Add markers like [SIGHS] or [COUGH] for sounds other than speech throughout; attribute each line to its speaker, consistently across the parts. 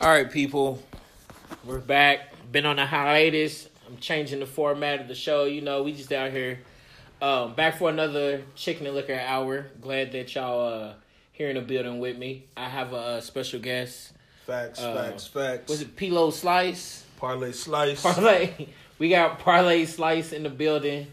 Speaker 1: All right, people, we're back. Been on a hiatus. I'm changing the format of the show. You know, we just out here. Um, back for another chicken and liquor hour. Glad that y'all uh here in the building with me. I have a, uh special guest.
Speaker 2: Facts,
Speaker 1: Uh,
Speaker 2: facts, facts.
Speaker 1: Was it Pilo Slice?
Speaker 2: Parlay slice?
Speaker 1: Parlay. We got [LAUGHS] Parlay Slice in the building.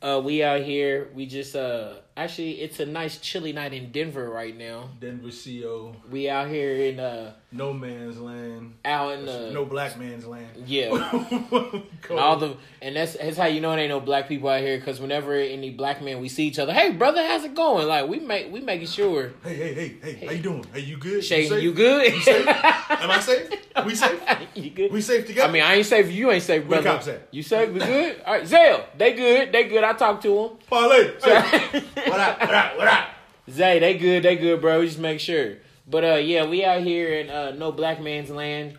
Speaker 1: Uh, we out here. We just uh, actually, it's a nice chilly night in Denver right now.
Speaker 2: Denver CO.
Speaker 1: We out here in uh,
Speaker 2: No man's land.
Speaker 1: out in the
Speaker 2: no black man's land.
Speaker 1: yeah. [LAUGHS] And all the and that's that's how you know it ain't no black people out here because whenever any black man we see each other, hey brother, how's it going? Like we make we making sure.
Speaker 2: Hey, hey, hey, hey, how you doing? Hey, you good?
Speaker 1: Shay,
Speaker 2: safe?
Speaker 1: you good?
Speaker 2: You safe? Am I safe? We safe? [LAUGHS]
Speaker 1: you good?
Speaker 2: We safe together?
Speaker 1: I mean, I ain't safe. You ain't safe, brother.
Speaker 2: the cops at?
Speaker 1: You safe? We good? All right, Zale, they good. They good. I talked to them.
Speaker 2: Parlay. Hey. [LAUGHS] what up? What up? What up?
Speaker 1: Zay, they good. They good, bro. We just make sure. But uh, yeah, we out here in uh, no black man's land.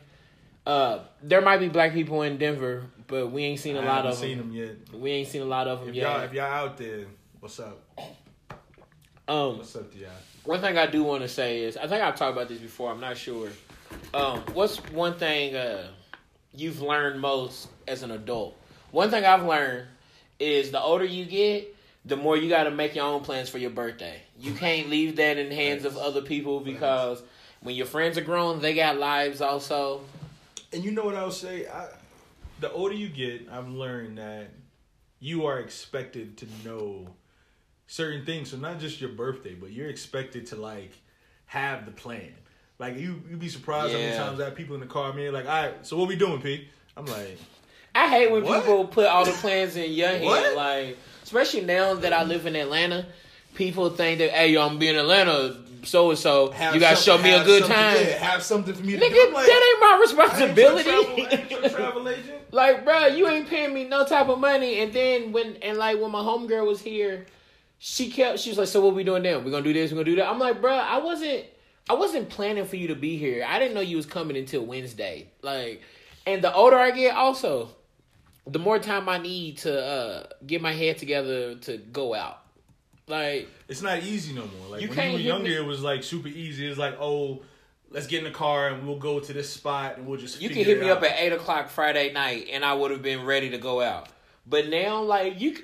Speaker 1: Uh, there might be black people in Denver, but we ain't seen a
Speaker 2: I
Speaker 1: lot
Speaker 2: haven't
Speaker 1: of
Speaker 2: seen
Speaker 1: them.
Speaker 2: them yet.
Speaker 1: We ain't seen a lot of them
Speaker 2: If
Speaker 1: yet.
Speaker 2: y'all, if y'all out there, what's up?
Speaker 1: um,
Speaker 2: What's up y'all?
Speaker 1: One thing I do want to say is, I think I've talked about this before. I'm not sure. Um, what's one thing uh, you've learned most as an adult? One thing I've learned is the older you get, the more you got to make your own plans for your birthday. You mm-hmm. can't leave that in the hands of other people because when your friends are grown, they got lives also.
Speaker 2: And you know what I'll say? I, the older you get, I've learned that you are expected to know certain things. So not just your birthday, but you're expected to like have the plan. Like you, you'd be surprised how many times I have people in the car, man. Like, all right, so what we doing, P? I'm like,
Speaker 1: I hate when
Speaker 2: What?
Speaker 1: people put all the plans in your head. Like, especially now that I live in Atlanta, people think that, hey, yo, I'm being in Atlanta, so and so. You gotta show me a good time.
Speaker 2: Yeah, have something for me to
Speaker 1: Nigga,
Speaker 2: do. Like,
Speaker 1: that ain't my
Speaker 2: I ain't
Speaker 1: responsibility.
Speaker 2: travel- ain't travel agent.
Speaker 1: like, bro, you ain't paying me no type of money. And then when and like when my homegirl was here, she kept she was like, "So what we doing now? We gonna do this? We gonna do that?" I'm like, bro, I wasn't I wasn't planning for you to be here. I didn't know you was coming until Wednesday. Like, and the older I get, also, the more time I need to uh get my head together to go out. Like,
Speaker 2: It's not easy no more. Like
Speaker 1: You
Speaker 2: when you were younger,
Speaker 1: me-
Speaker 2: it was like super easy. It's like, oh, let's get in the car and we'll go to this spot and we'll just.
Speaker 1: You can hit
Speaker 2: it
Speaker 1: me up at eight o'clock Friday night, and I would have been ready to go out. But now, like you,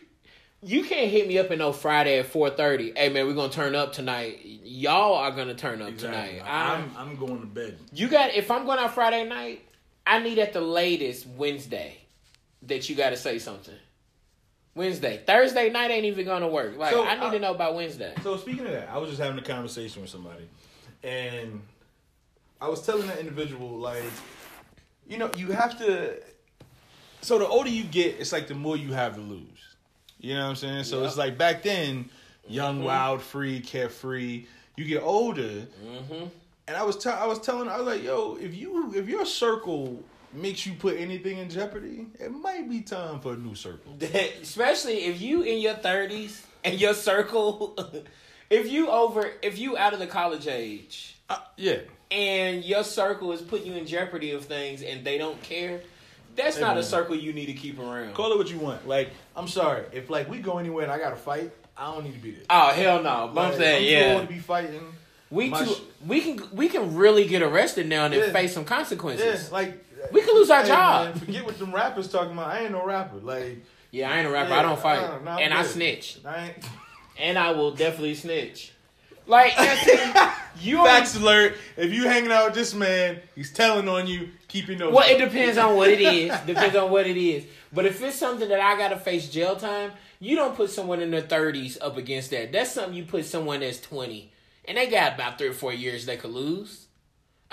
Speaker 1: you can't hit me up in no Friday at four thirty. Hey man, we're gonna turn up tonight. Y'all are gonna turn up
Speaker 2: Exactly.
Speaker 1: tonight. I'm,
Speaker 2: I'm I'm going to bed.
Speaker 1: you got if I'm going out Friday night, I need at the latest Wednesday that you got to say something. Wednesday, Thursday night ain't even gonna work. Like
Speaker 2: So,
Speaker 1: I need
Speaker 2: I-
Speaker 1: to know by Wednesday.
Speaker 2: So speaking of that, I was just having a conversation with somebody, and I was telling that individual like, you know, you have to. So the older you get, it's like the more you have to lose. You know what I'm saying? So
Speaker 1: Yep.
Speaker 2: it's like back then, young,
Speaker 1: Mhm.
Speaker 2: wild, free, carefree. You get older,
Speaker 1: Mm-hmm.
Speaker 2: and I was t- I was telling I was like, yo, if you if your circle makes you put anything in jeopardy, it might be time for a new circle. [LAUGHS]
Speaker 1: especially if you in your thirties and your circle, [LAUGHS] if you over, if you out of the college age
Speaker 2: Uh, yeah,
Speaker 1: and your circle is putting you in jeopardy of things and they don't care, that's
Speaker 2: Hey,
Speaker 1: not a circle you need to keep around.
Speaker 2: call it what you want. Like, I'm sorry if like we go anywhere and I got to fight, I don't need to be there.
Speaker 1: Oh hell no! But I'm
Speaker 2: Like,
Speaker 1: saying yeah,
Speaker 2: old to be fighting.
Speaker 1: we too,
Speaker 2: sh-
Speaker 1: we can we can really get arrested now and
Speaker 2: Yeah.
Speaker 1: face some
Speaker 2: Yeah,
Speaker 1: consequences.
Speaker 2: like
Speaker 1: We could lose our
Speaker 2: hey,
Speaker 1: job.
Speaker 2: man, forget what them rappers talking about. I ain't no rapper. Like,
Speaker 1: Yeah, I ain't a rapper.
Speaker 2: Yeah,
Speaker 1: I don't fight,
Speaker 2: nah, I'm
Speaker 1: and I snitch,
Speaker 2: I ain't. [LAUGHS]
Speaker 1: and I will definitely snitch. Like you only [LAUGHS]
Speaker 2: Facts alert! If you hanging out with this man, he's telling on you. Keep your nose.
Speaker 1: Well, it depends on what it is. [LAUGHS] Depends on what it is. But if it's something that I gotta face jail time, you don't put someone in their thirties up against that. That's something you put someone that's twenty, and they got about three or four years they could lose.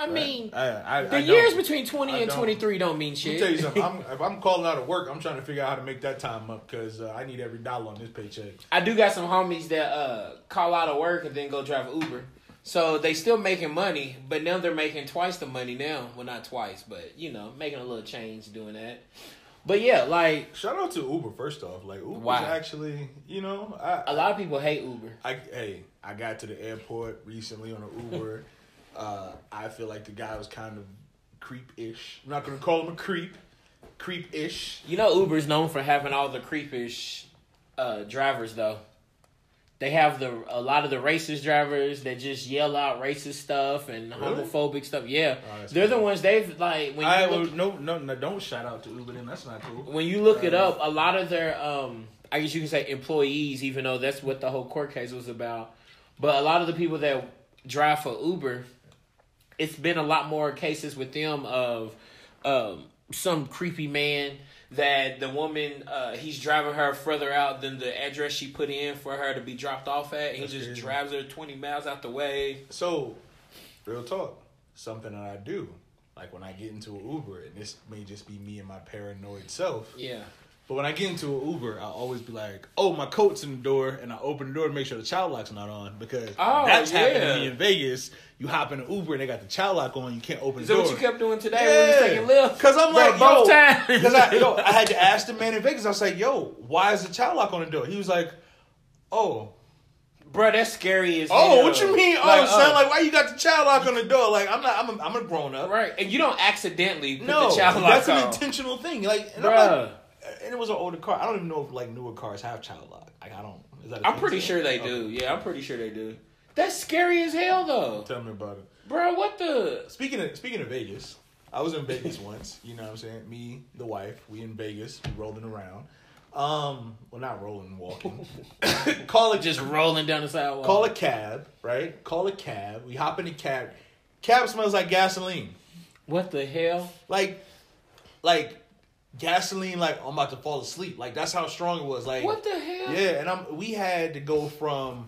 Speaker 1: I mean,
Speaker 2: I, I,
Speaker 1: the
Speaker 2: I
Speaker 1: years between twenty and
Speaker 2: don't.
Speaker 1: twenty three don't mean
Speaker 2: Let
Speaker 1: shit.
Speaker 2: me tell you something. [LAUGHS] I'm, if I'm calling out of work, I'm trying to figure out how to make that time up because uh, I need every dollar on this paycheck.
Speaker 1: I do got some homies that uh, call out of work and then go drive Uber. So they still making money, but now they're making twice the money now. Well, not twice, but you know, making a little change doing that. But yeah, like
Speaker 2: Shout out to Uber first off. Like Uber's
Speaker 1: Why?
Speaker 2: actually, you know, I,
Speaker 1: a lot of people hate Uber.
Speaker 2: I hey, I got to the airport recently on an Uber. [LAUGHS] uh, I feel like the guy was kind of creep-ish. I'm not gonna call him a creep creep ish.
Speaker 1: You know, Uber's known for having all the creepish uh, drivers, though. They have the a lot of the racist drivers that just yell out racist stuff and
Speaker 2: Really?
Speaker 1: homophobic stuff. Yeah,
Speaker 2: Oh,
Speaker 1: they're the ones they've like when you
Speaker 2: I
Speaker 1: look,
Speaker 2: well, no, no, no, don't shout out to Uber. Then that's not cool.
Speaker 1: when you look it
Speaker 2: Uh,
Speaker 1: up. A lot of their um, I guess you can say employees, even though that's what the whole court case was about. But a lot of the people that drive for Uber, it's been a lot more cases with them of um, some creepy man that the woman uh, he's driving her further out than the address she put in for her to be dropped off at. He
Speaker 2: That's
Speaker 1: just
Speaker 2: crazy.
Speaker 1: drives her twenty miles out the way.
Speaker 2: So, real talk, something that I do, like when I get into an Uber, and this may just be me and my paranoid self,
Speaker 1: Yeah,
Speaker 2: but when I get into an Uber, I always be like, "Oh, my coat's in the door," and I open the door to make sure the child lock's not on because
Speaker 1: Oh,
Speaker 2: that's happened to me in Vegas. You hop in an Uber and they got the child lock on, you can't open the door.
Speaker 1: is that
Speaker 2: door.
Speaker 1: what you kept doing today when you taking Lyft?
Speaker 2: Cause I'm
Speaker 1: Bro,
Speaker 2: like,
Speaker 1: both
Speaker 2: yo. Cause I, yo, [LAUGHS] I had to ask the man in Vegas. I was like, yo, why is the child lock on the door? He was like, oh,
Speaker 1: Bro, that's scary as
Speaker 2: oh,
Speaker 1: hell.
Speaker 2: what you mean? Oh,
Speaker 1: Like,
Speaker 2: son, oh. like why you got the child lock on the door? Like I'm not, I'm a, I'm a grown up.
Speaker 1: right, and you don't accidentally put
Speaker 2: No,
Speaker 1: the child lock on.
Speaker 2: that's
Speaker 1: on.
Speaker 2: an intentional thing. Like, and, I'm
Speaker 1: Bruh.
Speaker 2: Like, and it was an older car. I don't even know if like newer cars have child lock. Like I don't. Is that a
Speaker 1: I'm pretty
Speaker 2: still?
Speaker 1: sure they
Speaker 2: Okay.
Speaker 1: do. Yeah, I'm pretty sure they do. That's scary as hell, though,
Speaker 2: Tell me about it.
Speaker 1: bro. What the?
Speaker 2: Speaking of speaking of Vegas, I was in Vegas [LAUGHS] once. You know what I'm saying? Me, the wife, we in Vegas, we rolling around. Um, well, not rolling, walking. [LAUGHS] Call it
Speaker 1: Just rolling down the sidewalk.
Speaker 2: call a cab, right? Call a cab. We hop in the cab. Cab smells like gasoline,
Speaker 1: What the hell?
Speaker 2: like, like gasoline. Like I'm about to fall asleep. Like that's how strong it was. Like
Speaker 1: What the hell?
Speaker 2: yeah, and I'm we had to go from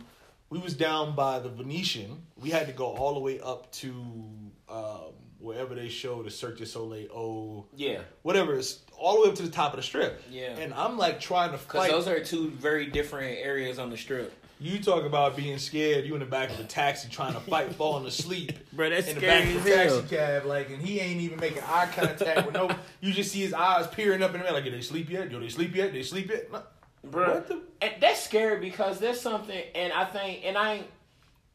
Speaker 2: we was down by the Venetian. We had to go all the way up to um, wherever they show the Cirque du Soleil. Oh,
Speaker 1: Yeah,
Speaker 2: whatever. It's all the way up to the top of the strip.
Speaker 1: Yeah.
Speaker 2: and I'm like trying to fight.
Speaker 1: those are two very different areas on the strip.
Speaker 2: You talk about being scared. You in the back of a taxi trying to fight, [LAUGHS] falling asleep.
Speaker 1: Bro, that's
Speaker 2: in the back
Speaker 1: scary
Speaker 2: of
Speaker 1: as
Speaker 2: the
Speaker 1: hell.
Speaker 2: taxi cab, like, and he ain't even making eye contact with no. You just see his eyes peering up in the air, like, "Did they sleep yet? Do they sleep yet? Did they sleep yet?" No.
Speaker 1: Bro,
Speaker 2: What the-
Speaker 1: and that's scary because there's something, and I think, and I,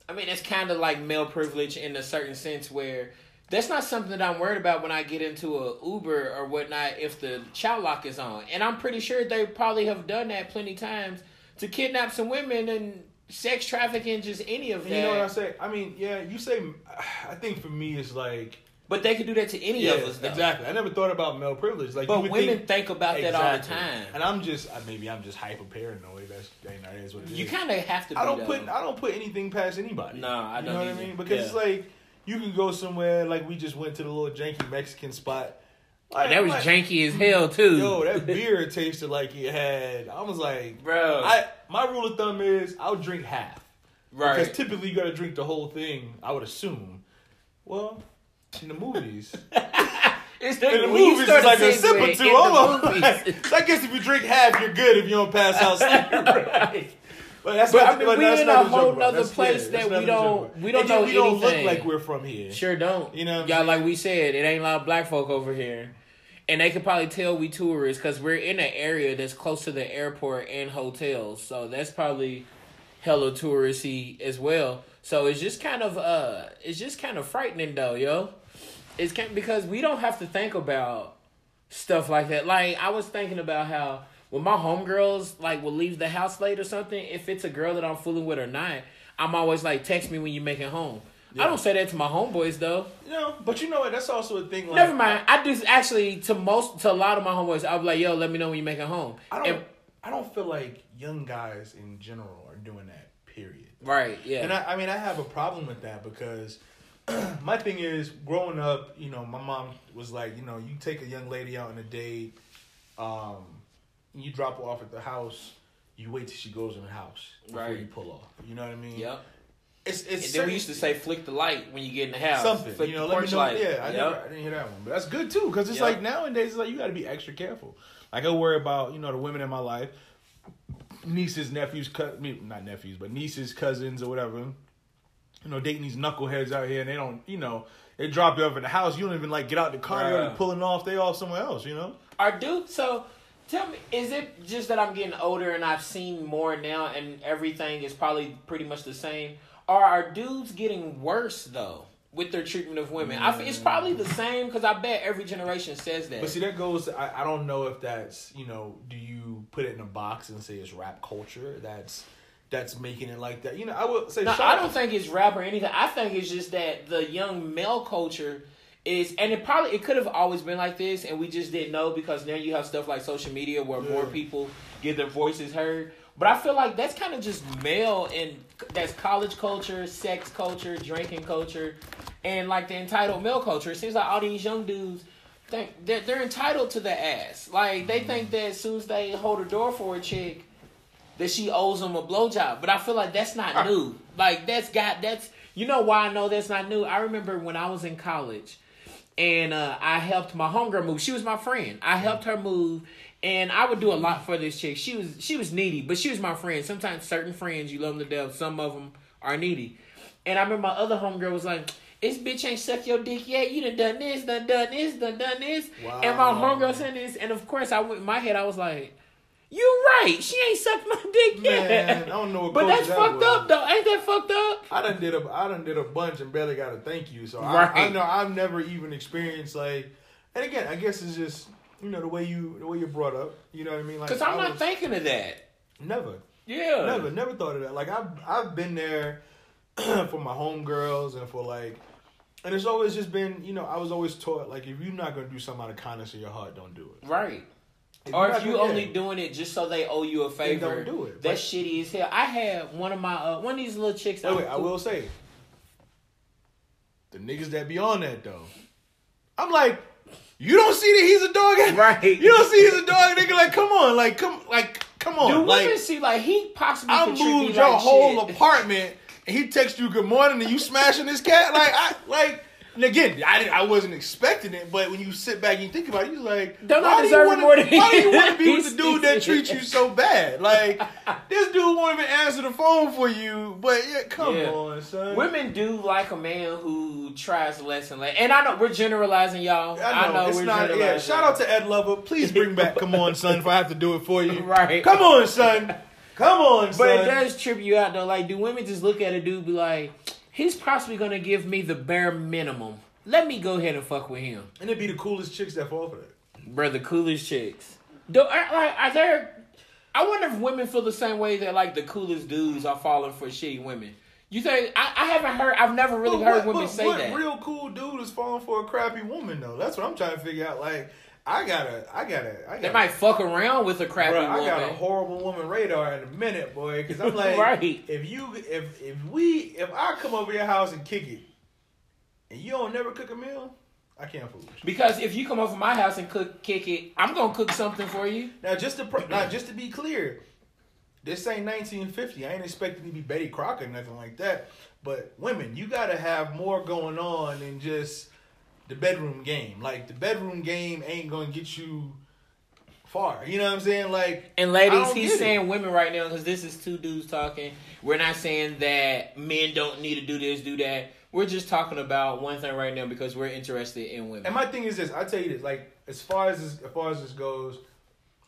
Speaker 1: I mean, it's kind of like male privilege in a certain sense where that's not something that I'm worried about when I get into a Uber or whatnot if the child lock is on, and I'm pretty sure they probably have done that plenty times to kidnap some women and sex trafficking, just any of that.
Speaker 2: you know what I say? I mean, yeah, you say. [SIGHS] I think for me, it's like
Speaker 1: but they could do that to any
Speaker 2: yeah,
Speaker 1: of us, though.
Speaker 2: exactly. I never thought about male privilege. Like, you
Speaker 1: But women
Speaker 2: think,
Speaker 1: think, about that all the time.
Speaker 2: and I'm just maybe I'm just hyper paranoid. That's that is what it is.
Speaker 1: You kind of have to. Be,
Speaker 2: I don't
Speaker 1: though.
Speaker 2: put I don't put anything past anybody.
Speaker 1: No, I don't You
Speaker 2: know what I mean? Because it's like you can go somewhere like we just went to the little janky Mexican spot. Like,
Speaker 1: that was
Speaker 2: like,
Speaker 1: janky as hell too.
Speaker 2: Yo, that beer tasted like it had. I was like,
Speaker 1: bro.
Speaker 2: I my rule of thumb is I'll drink half
Speaker 1: right.
Speaker 2: because typically you got to drink the whole thing. I would assume. Well, in the movies, [LAUGHS]
Speaker 1: It's the,
Speaker 2: in the movies it's like a sip or two. Almost. [LAUGHS] so I guess if you drink half, you're good. If you don't pass out. [LAUGHS]
Speaker 1: Right.
Speaker 2: But that's
Speaker 1: But,
Speaker 2: not,
Speaker 1: I mean,
Speaker 2: but
Speaker 1: we
Speaker 2: that's
Speaker 1: in a whole nother place
Speaker 2: yeah,
Speaker 1: that we don't- we don't know
Speaker 2: We don't look like we're from here.
Speaker 1: Sure don't.
Speaker 2: You know
Speaker 1: Y'all,
Speaker 2: saying?
Speaker 1: like we said, it ain't a lot of black folk over here. And they could probably tell we tourists because we're in an area that's close to the airport and hotels. So that's probably hella touristy as well. So it's just kind of uh it's just kind of frightening though, yo. It's kind because we don't have to think about stuff like that. Like I was thinking about how when my homegirls like will leave the house late or something, if it's a girl that I'm fooling with or not, I'm always like, text me when you make it home. I don't say that to my homeboys though.
Speaker 2: Know, but you know what? That's also a thing. Like,
Speaker 1: Never mind. I do actually to most to a lot of my homeboys. I'll be like, "Yo, let me know when you make it home."
Speaker 2: I don't.
Speaker 1: And-
Speaker 2: I don't feel like young guys in general are doing that. Period.
Speaker 1: right? Yeah.
Speaker 2: And I, I mean, I have a problem with that because [CLEARS THROAT] my thing is, growing up, you know, my mom was like, you know, you take a young lady out on a date, um, you drop her off at the house, you wait till she goes in the house before
Speaker 1: Right.
Speaker 2: you pull off. You know what I mean?
Speaker 1: yep.
Speaker 2: It's
Speaker 1: And
Speaker 2: it's
Speaker 1: then
Speaker 2: certain-
Speaker 1: we used to say, "Flick the light when you get in the house."
Speaker 2: something.
Speaker 1: Flick
Speaker 2: You know,
Speaker 1: the
Speaker 2: let me know.
Speaker 1: light.
Speaker 2: Yeah, I,
Speaker 1: Yep.
Speaker 2: never, I didn't hear that one, but that's good too because it's
Speaker 1: Yep.
Speaker 2: like nowadays, it's like you got to be extra careful. Like I worry about you know the women in my life, nieces, nephews, co- I mean, not nephews, but nieces, cousins, or whatever. You know, dating these knuckleheads out here, and they don't, you know, they drop you off at the house. You don't even like get out the car. You're already pulling off. They off somewhere else. You know.
Speaker 1: Are dudes so? Tell me, is it just that I'm getting older and I've seen more now, and everything is probably pretty much the same? Or our dudes getting worse though? with their treatment of women. I, f- it's mm. probably the same because I bet every generation says that.
Speaker 2: But see, that goes. I, I don't know if that's you know. Do you put it in a box and say it's rap culture? That's that's making it like that. You know, I would say.
Speaker 1: No, I don't think it's rap or anything. I think it's just that the young male culture is, and it probably it could have always been like this, and we just didn't know because now you have stuff like social media where more people get their voices heard. But I feel like that's kind of just male, and that's college culture, sex culture, drinking culture, and like the entitled male culture. It seems like all these young dudes think they're, they're entitled to the ass. Like they think that as soon as they hold a door for a chick, that she owes them a blowjob. But I feel like that's not new. Like that's got that's you know why I know that's not new. I remember when I was in college and uh, I helped my homegirl move. She was my friend. I helped her move and I would do a lot for this chick. She was she was needy, but she was my friend. Sometimes certain friends you love them to death, some of them are needy. And I remember my other homegirl was like, this bitch ain't suck your dick yet. You done done this, done done this, done done this. Wow. And my homegirl said this, and of course I went in my head, I was like, You right. She ain't sucked my dick yet.
Speaker 2: Man, I don't know what
Speaker 1: But that's
Speaker 2: that
Speaker 1: fucked
Speaker 2: was.
Speaker 1: up though. Ain't that fucked up?
Speaker 2: I done did a I done did a bunch and barely got a thank you. So I, I know I've never even experienced like. And again, I guess it's just you know the way you the way you're brought up. You know what I mean? Like
Speaker 1: Cause I'm
Speaker 2: I
Speaker 1: not
Speaker 2: was-
Speaker 1: thinking of that.
Speaker 2: never.
Speaker 1: Yeah.
Speaker 2: Never, never thought of that. Like I've I've been there [CLEARS THROAT] for my homegirls and for like, and it's always just been you know I was always taught like if you're not gonna do something out of kindness of your heart, don't do it.
Speaker 1: Right.
Speaker 2: If
Speaker 1: Or if you
Speaker 2: gonna-
Speaker 1: only
Speaker 2: yeah.
Speaker 1: doing it just so they owe you a favor,
Speaker 2: don't do it.
Speaker 1: That's
Speaker 2: But-
Speaker 1: shitty as hell. I had one of my uh, one of these little chicks. that
Speaker 2: Wait, wait,
Speaker 1: I'm
Speaker 2: I will say, the niggas that be on that though, I'm like, you don't see that he's a dog, [LAUGHS]
Speaker 1: Right.
Speaker 2: You don't see he's a dog, nigga. Like, come on, like, come, like, come on,
Speaker 1: Do
Speaker 2: like,
Speaker 1: women see like he possibly
Speaker 2: I
Speaker 1: could
Speaker 2: moved your
Speaker 1: like
Speaker 2: whole
Speaker 1: shit.
Speaker 2: apartment, and he texts you good morning, and you smashing his cat, like, I, like. And again, I, didn't- I wasn't expecting it, but when you sit back and you think about it, you're like,
Speaker 1: Don't I
Speaker 2: why do you
Speaker 1: deserve
Speaker 2: wanna,
Speaker 1: more than
Speaker 2: why do you want to be with
Speaker 1: does? [LAUGHS]
Speaker 2: the dude that treats you so bad? Like, this dude won't even answer the phone for you, but yeah, come
Speaker 1: Yeah.
Speaker 2: on, son.
Speaker 1: Women do like a man who tries less and less. And I know we're generalizing y'all.
Speaker 2: I know, it's
Speaker 1: we're
Speaker 2: not. Yeah, shout out to Ed Lover. Please bring back "Come On, Son" if I have to do it for you. [LAUGHS]
Speaker 1: Right.
Speaker 2: Come on, son. Come on, son.
Speaker 1: But it does trip you out though. Like, do women just look at a dude be like, he's possibly gonna give me the bare minimum. Let me go ahead and fuck with him.
Speaker 2: and it'd be the coolest chicks that fall for that.
Speaker 1: Bro, the coolest chicks. Do are, like are there? I wonder if women feel the same way that like the coolest dudes are falling for shitty women. You think I, I haven't heard? I've never really
Speaker 2: But
Speaker 1: heard
Speaker 2: what-
Speaker 1: women
Speaker 2: but
Speaker 1: say
Speaker 2: what
Speaker 1: that.
Speaker 2: real cool dude is falling for a crappy woman though? That's what I'm trying to figure out. Like, I gotta, I gotta, I gotta.
Speaker 1: they might fuck around with a crappy
Speaker 2: Bruh, I
Speaker 1: woman.
Speaker 2: got a horrible woman radar in a minute, boy. Because I'm [LAUGHS] like,
Speaker 1: Right.
Speaker 2: if you, if if we, if I come over your house and kick it, and you don't never cook a meal, I can't fool you.
Speaker 1: Because if you come over my house and cook kick it, I'm gonna cook something for you.
Speaker 2: Now, just to now, just to be clear, this ain't 1950. I ain't expecting to be Betty Crocker or nothing like that. But women, you gotta have more going on than just the bedroom game. Like the bedroom game ain't gonna get you far. You know what I'm saying? Like,
Speaker 1: And ladies, he's
Speaker 2: get it.
Speaker 1: saying women right now because this is two dudes talking. We're not saying that men don't need to do this, do that. We're just talking about one thing right now because we're interested in women.
Speaker 2: And my thing is this: I tell you this, like as far as this, as far as this goes,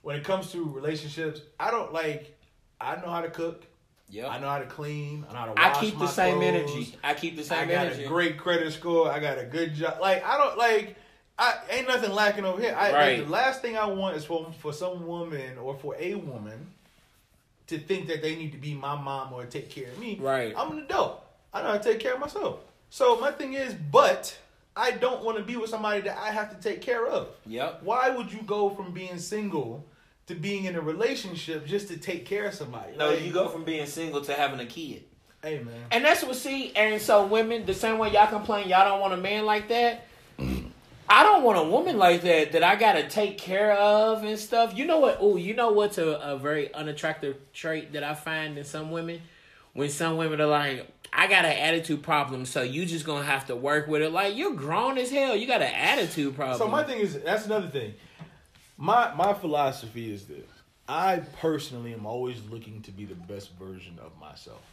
Speaker 2: when it comes to relationships, I don't like. I know how to cook.
Speaker 1: Yep.
Speaker 2: I know how to clean. I know how to.
Speaker 1: I keep the
Speaker 2: my
Speaker 1: same
Speaker 2: clothes.
Speaker 1: energy. I keep the same energy.
Speaker 2: I got
Speaker 1: energy.
Speaker 2: a great credit score. I got a good job. Like I don't like. I ain't nothing lacking over here. I,
Speaker 1: Right.
Speaker 2: like, the last thing I want is for for some woman or for a woman to think that they need to be my mom or take care of me.
Speaker 1: Right.
Speaker 2: I'm an adult. I know how to take care of myself. So my thing is, but I don't want to be with somebody that I have to take care of.
Speaker 1: Yep.
Speaker 2: Why would you go from being single to being in a relationship just to take care of somebody?
Speaker 1: No,
Speaker 2: Like,
Speaker 1: you go from being single to having a kid.
Speaker 2: Hey man.
Speaker 1: And that's what see, and so women, the same way y'all complain y'all don't want a man like that. I don't want a woman like that that I gotta take care of and stuff. You know what? Oh, you know what's a, a very unattractive trait that I find in some women? When some women are like, I got an attitude problem, so you just gonna have to work with it. Like you're grown as hell. You got an attitude problem.
Speaker 2: So my thing is that's another thing. My my philosophy is this. I personally am always looking to be the best version of myself.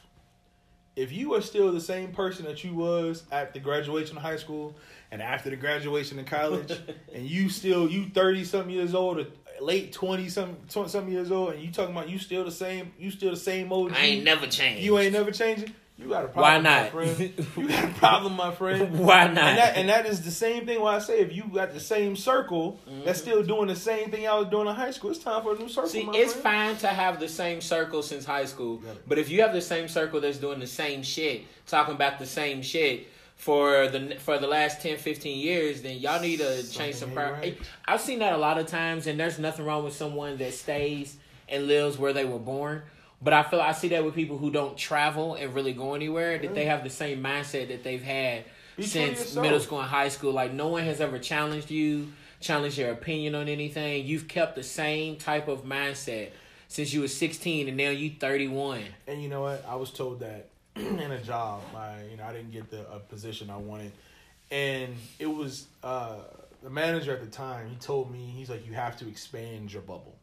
Speaker 2: If you are still the same person that you was at the graduation of high school and after the graduation of college, [LAUGHS] and you still you thirty something years old or late twenty some twenty something years old, and you talking about you still the same you still the same old
Speaker 1: I ain't never changed.
Speaker 2: you ain't never changing. You got a
Speaker 1: Why
Speaker 2: problem, my friend. You got a [LAUGHS] problem, my friend. [LAUGHS]
Speaker 1: Why not?
Speaker 2: And that, and that is the same thing. Why I say if you got the same circle that's mm-hmm. still doing the same thing I was doing in high school, it's time for a new circle.
Speaker 1: See, it's
Speaker 2: friend.
Speaker 1: fine to have the same circle since high school, but if you have the same circle that's doing the same shit, talking about the same shit for the for the last 10, 15 years, then y'all need to change some priorities.
Speaker 2: right.
Speaker 1: I've seen that a lot of times, and there's nothing wrong with someone that stays and lives where they were born. But I feel I see that with people who don't travel and really go anywhere, that they have the same mindset that they've had
Speaker 2: Be
Speaker 1: since middle school and high school. Like no one has ever challenged you, challenged your opinion on anything. You've kept the same type of mindset since you were 16 and now you 31.
Speaker 2: And you know what? I was told that [CLEARS THROAT] in a job, my you know I didn't get the a position I wanted, and it was uh, the manager at the time. He told me he's like, you have to expand your bubble.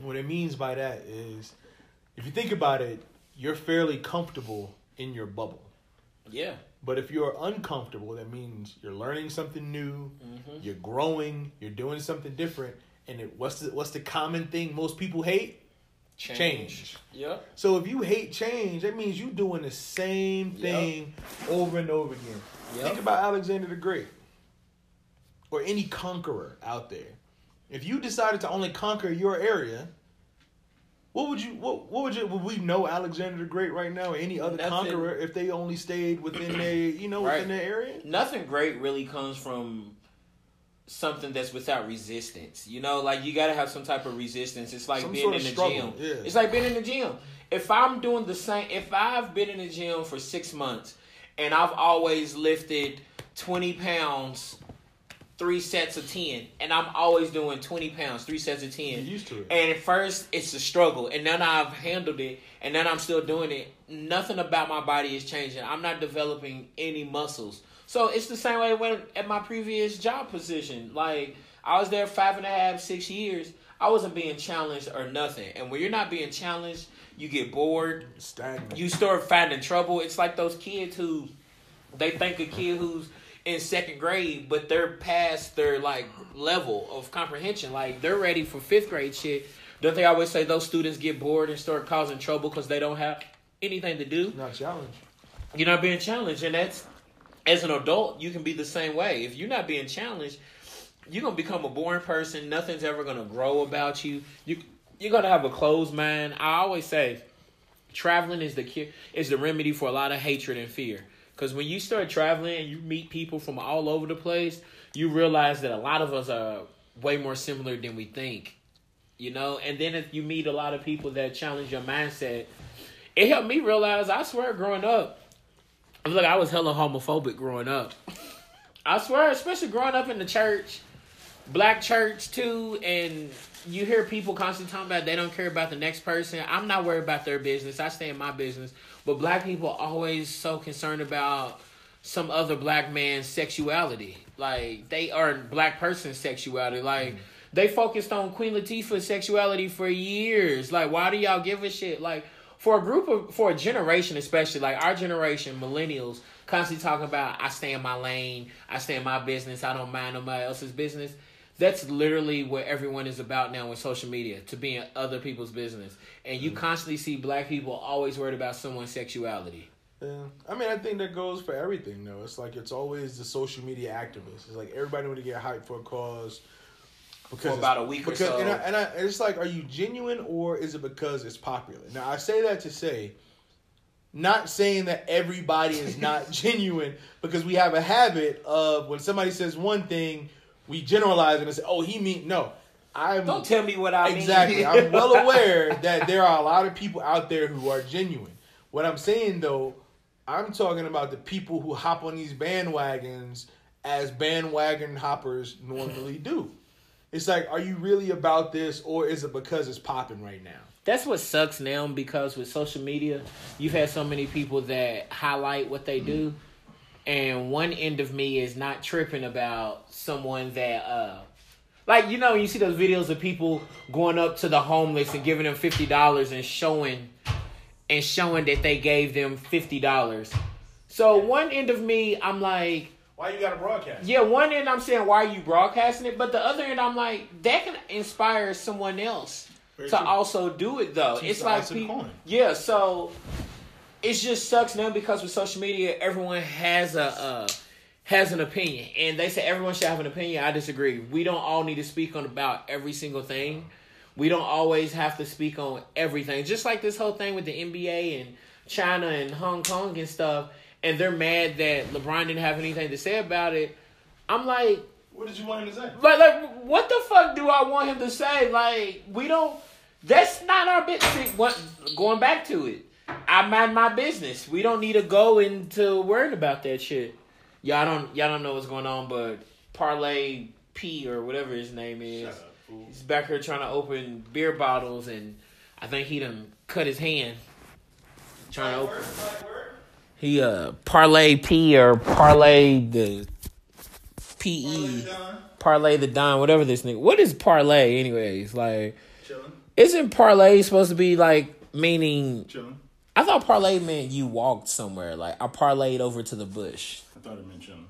Speaker 2: What it means by that is, if you think about it, you're fairly comfortable in your bubble.
Speaker 1: Yeah.
Speaker 2: But if you're uncomfortable, that means you're learning something new, mm-hmm. you're growing, you're doing something different. And it, what's the what's the common thing most people hate? Change.
Speaker 1: Yep.
Speaker 2: So if you hate change, that means you're doing the same
Speaker 1: Yep.
Speaker 2: thing over and over again.
Speaker 1: Yep.
Speaker 2: Think about Alexander the Great or any conqueror out there. If you decided to only conquer your area, what would you what what would you would we know Alexander the Great right now or any other
Speaker 1: Nothing.
Speaker 2: conqueror if they only stayed within their you know
Speaker 1: Right.
Speaker 2: within their area?
Speaker 1: Nothing great really comes from something that's without resistance. You know, like you got to have some type of resistance. It's like
Speaker 2: Some
Speaker 1: being
Speaker 2: sort
Speaker 1: in the
Speaker 2: struggle,
Speaker 1: gym.
Speaker 2: yeah.
Speaker 1: It's like being in the gym. If I'm doing the same, if I've been in the gym for six months and I've always lifted 20 pounds, three sets of 10, and I'm always doing 20 pounds, three sets of 10.
Speaker 2: You're used to it.
Speaker 1: And at first, it's a struggle, and then I've handled it, and then I'm still doing it. Nothing about my body is changing. I'm not developing any muscles. So it's the same way when at my previous job position. Like I was there five and a half, six years. I wasn't being challenged or nothing. And when you're not being challenged, you get bored.
Speaker 2: Stagnant.
Speaker 1: You start finding trouble. It's like those kids who they think a kid who's in second grade, but they're past their like level of comprehension. Like they're ready for fifth grade shit. Don't they always say those students get bored and start causing trouble because they don't have anything to do?
Speaker 2: not challenged.
Speaker 1: You're not being challenged, and that's as an adult, you can be the same way. If you're not being challenged, you're gonna become a boring person. Nothing's ever gonna grow about you. You you're gonna have a closed mind. I always say, traveling is the cure, is the remedy for a lot of hatred and fear. Because when you start traveling and you meet people from all over the place, you realize that a lot of us are way more similar than we think. You know, and then if you meet a lot of people that challenge your mindset, it helped me realize. I swear, growing up, like I was hella homophobic growing up. [LAUGHS] I swear, especially growing up in the church, black church too, and you hear people constantly talking about they don't care about the next person. I'm not worried about their business. I stay in my business. But black people always so concerned about some other black man's sexuality. Like they are black person's sexuality. Like mm-hmm. they focused on Queen Latifah's sexuality for years. Like why do y'all give a shit? Like for a group of for a generation especially, like our generation, millennials, constantly talking about I stay in my lane, I stay in my business, I don't mind nobody else's business. That's literally what everyone is about now with social media, to be in other people's business. And you mm. constantly see black people always worried about someone's sexuality.
Speaker 2: Yeah, I mean, I think that goes for everything, though. It's like it's always the social media activists. It's like everybody want to get hyped for a cause because
Speaker 1: For about a week or so.
Speaker 2: And, I, and, I, and it's like, are you genuine or is it because it's popular? Now, I say that to say, not saying that everybody is not [LAUGHS] genuine, because we have a habit of when somebody says one thing, we generalize and say, "Oh, he mean no." I'm
Speaker 1: Don't tell me what I mean.
Speaker 2: Exactly. I'm [LAUGHS] well aware that there are a lot of people out there who are genuine. What I'm saying though, I'm talking about the people who hop on these bandwagons as bandwagon hoppers normally do. It's like, are you really about this or is it because it's popping right now?
Speaker 1: That's what sucks now because with social media, you've had so many people that highlight what they mm. do, and one end of me is not tripping about someone that, uh, like you know, you see those videos of people going up to the homeless and giving them fifty dollars and showing, and showing that they gave them fifty dollars. So one end of me, I'm like,
Speaker 2: Why you gotta broadcast?
Speaker 1: yeah, one end I'm saying, why are you broadcasting it? But the other end, I'm like, that can inspire someone else
Speaker 2: Very
Speaker 1: to
Speaker 2: true.
Speaker 1: also do it though.
Speaker 2: Two
Speaker 1: it's like people, yeah. So it just sucks now because with social media, everyone has a uh, has an opinion, and they say everyone should have an opinion. I disagree. We don't all need to speak on about every single thing. We don't always have to speak on everything. Just like this whole thing with the NBA and China and Hong Kong and stuff, and they're mad that LeBron didn't have anything to say about it. I'm like,
Speaker 2: What did you want him to say?
Speaker 1: like, like, what the fuck do I want him to say? Like, we don't. That's not our business. What going back to it? I mind my business. We don't need to go into worrying about that shit. Y'all don't. Y'all don't know what's going on, but Parlay P or whatever his name is.
Speaker 2: Up.
Speaker 1: He's back here trying to open beer bottles, and I think he done cut his hand. Trying to open. He uh parlay P or parlay the P E parlay the Don whatever this nigga. What is parlay anyways? Like,
Speaker 2: Chilling,
Speaker 1: isn't parlay supposed to be like meaning?
Speaker 2: chilling.
Speaker 1: I thought parlay meant you walked somewhere. Like I parlayed over to the bush.
Speaker 2: I thought it meant chilling.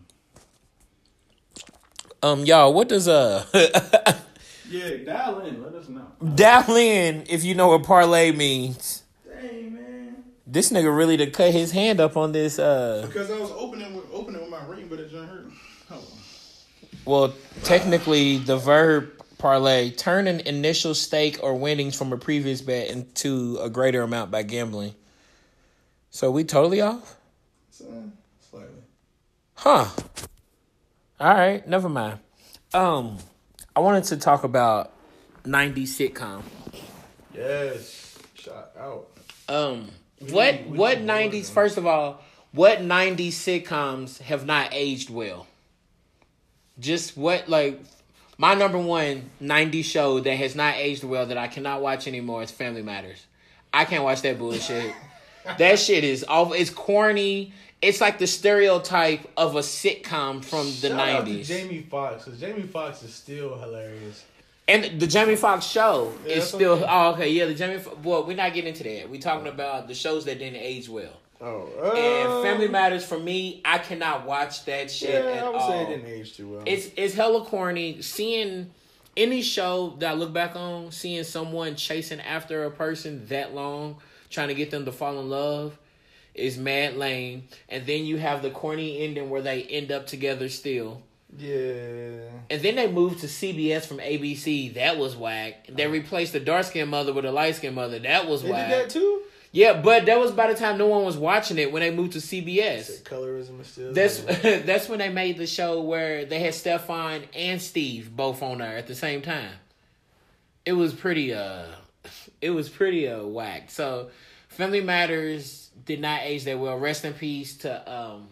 Speaker 1: Um, y'all, what does uh [LAUGHS]
Speaker 2: Yeah, dial in. Let us know.
Speaker 1: dial in if you know what parlay means?
Speaker 2: Dang man.
Speaker 1: This nigga really to cut his hand up on this. Uh,
Speaker 2: Because I was opening with opening with my ring, but it didn't hurt.
Speaker 1: Well, technically, the verb parlay turn an initial stake or winnings from a previous bet into a greater amount by gambling. So we totally off,
Speaker 2: slightly.
Speaker 1: huh? All right, never mind. Um, I wanted to talk about '90s sitcom.
Speaker 2: Yes. Shot out.
Speaker 1: Um, what
Speaker 2: we
Speaker 1: what
Speaker 2: need more,
Speaker 1: '90s?
Speaker 2: man.
Speaker 1: First of all, what '90s sitcoms have not aged well? Just what like my number one '90s show that has not aged well that I cannot watch anymore is Family Matters. I can't watch that bullshit. [LAUGHS] that shit is awful. It's corny. It's like the stereotype of a sitcom from the '90s.
Speaker 2: Jamie Foxx, because Jamie Foxx is still hilarious.
Speaker 1: And the Jamie Foxx show
Speaker 2: Yeah,
Speaker 1: is still
Speaker 2: okay.
Speaker 1: oh okay yeah the Jamie Fo- well we're not getting into that we're talking oh. about the shows that didn't age well
Speaker 2: Oh,
Speaker 1: and uh, Family Matters for me I cannot watch that shit
Speaker 2: Yeah,
Speaker 1: at
Speaker 2: I would
Speaker 1: all.
Speaker 2: say it didn't age too well.
Speaker 1: It's it's hella corny seeing any show that I look back on seeing someone chasing after a person that long trying to get them to fall in love is mad lame and then you have the corny ending where they end up together still.
Speaker 2: yeah.
Speaker 1: And then they moved to CBS from ABC. That was whack. They replaced the dark skinned mother with a light skinned mother. That was
Speaker 2: Uh-huh. They
Speaker 1: whack.
Speaker 2: did that too?
Speaker 1: Yeah, but that was by the time no one was watching it when they moved to CBS.
Speaker 2: Colorism is still
Speaker 1: That's [LAUGHS] that's when they made the show where they had Stefan and Steve both on there at the same time. It was pretty uh it was pretty uh whack. So Family Matters did not age that well. Rest in peace to um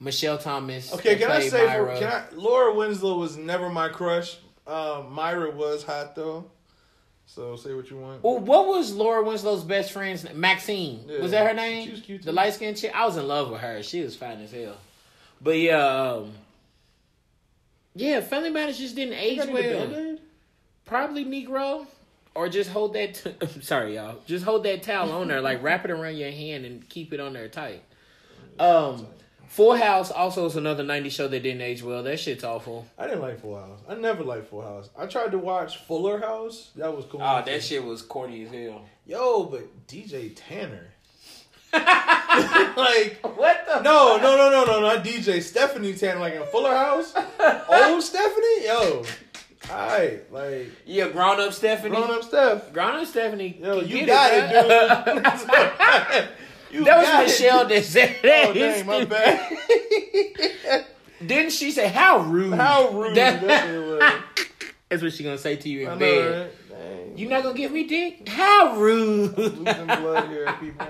Speaker 1: Michelle Thomas.
Speaker 2: Okay, can I say, for,
Speaker 1: Myra.
Speaker 2: can I? Laura Winslow was never my crush. Um, Myra was hot though. So say what you want.
Speaker 1: Well, what was Laura Winslow's best friend's name? Maxine?
Speaker 2: Yeah.
Speaker 1: Was that her name?
Speaker 2: She was cute,
Speaker 1: the light skinned chick. I was in love with her. She was fine as hell. But yeah, um, yeah, Family Matters just didn't age
Speaker 2: You got any
Speaker 1: well.
Speaker 2: Band-Aid?
Speaker 1: Probably Negro, or just hold that. T- [LAUGHS] I'm sorry, y'all. Just hold that towel on there, like wrap it around your hand and keep it on there tight. Um, Full House also is another '90s show that didn't age well. That shit's awful.
Speaker 2: I didn't like Full House. I never liked Full House. I tried to watch Fuller House. That was cool.
Speaker 1: Oh, that shit was corny as hell.
Speaker 2: Yo, but DJ Tanner. [LAUGHS] like
Speaker 1: What the?
Speaker 2: no, no, no, no, no, not DJ Stephanie Tanner. Like in Fuller House, [LAUGHS] old Stephanie. Yo, alright, like
Speaker 1: Yeah, grown up Stephanie.
Speaker 2: grown up Steph.
Speaker 1: Grown up Stephanie.
Speaker 2: Yo, you got
Speaker 1: bruh.
Speaker 2: it, dude. [LAUGHS] [LAUGHS] You
Speaker 1: that was
Speaker 2: it,
Speaker 1: Michelle
Speaker 2: dude.
Speaker 1: that said oh, that.
Speaker 2: Oh dang, my bad. [LAUGHS]
Speaker 1: Didn't she say how rude?
Speaker 2: How rude
Speaker 1: That-. That's what she gonna say to you in
Speaker 2: know,
Speaker 1: bed.
Speaker 2: right?
Speaker 1: You not gonna give me dick? How rude?
Speaker 2: here, people.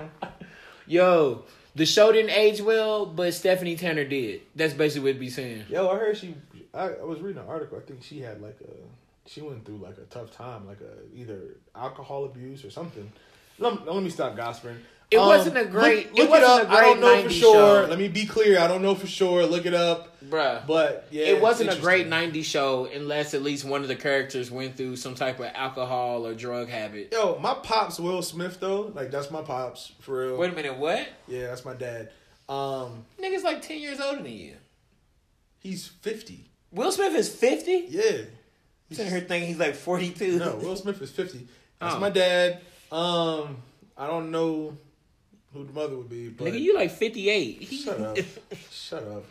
Speaker 1: Yo, the show didn't age well, but Stephanie Tanner did. That's basically what it be saying.
Speaker 2: Yo, I heard she. I, I was reading an article. I think she had like a. She went through like a tough time, like a either alcohol abuse or something. Let, let me stop gossiping.
Speaker 1: It wasn't a great-
Speaker 2: Look,
Speaker 1: it wasn't
Speaker 2: it up. I don't know for sure.
Speaker 1: show.
Speaker 2: Let me be clear. I don't know for sure. Look it up.
Speaker 1: Bruh.
Speaker 2: But yeah,
Speaker 1: it wasn't a great 90s show unless at least one of the characters went through some type of alcohol or drug habit.
Speaker 2: Yo, my pops Will Smith though. Like that's my pops for real.
Speaker 1: Wait a minute, what?
Speaker 2: Yeah, that's my dad. Um,
Speaker 1: Nigga's like 10 years older than you.
Speaker 2: he's fifty.
Speaker 1: Will Smith is 50?
Speaker 2: Yeah.
Speaker 1: I'm sitting here thinking he's like 42.
Speaker 2: No, Will Smith is fifty. That's
Speaker 1: Oh.
Speaker 2: my dad. Um, I don't know who the mother would be. But
Speaker 1: Nigga, you like 58.
Speaker 2: Shut up, [LAUGHS] shut up.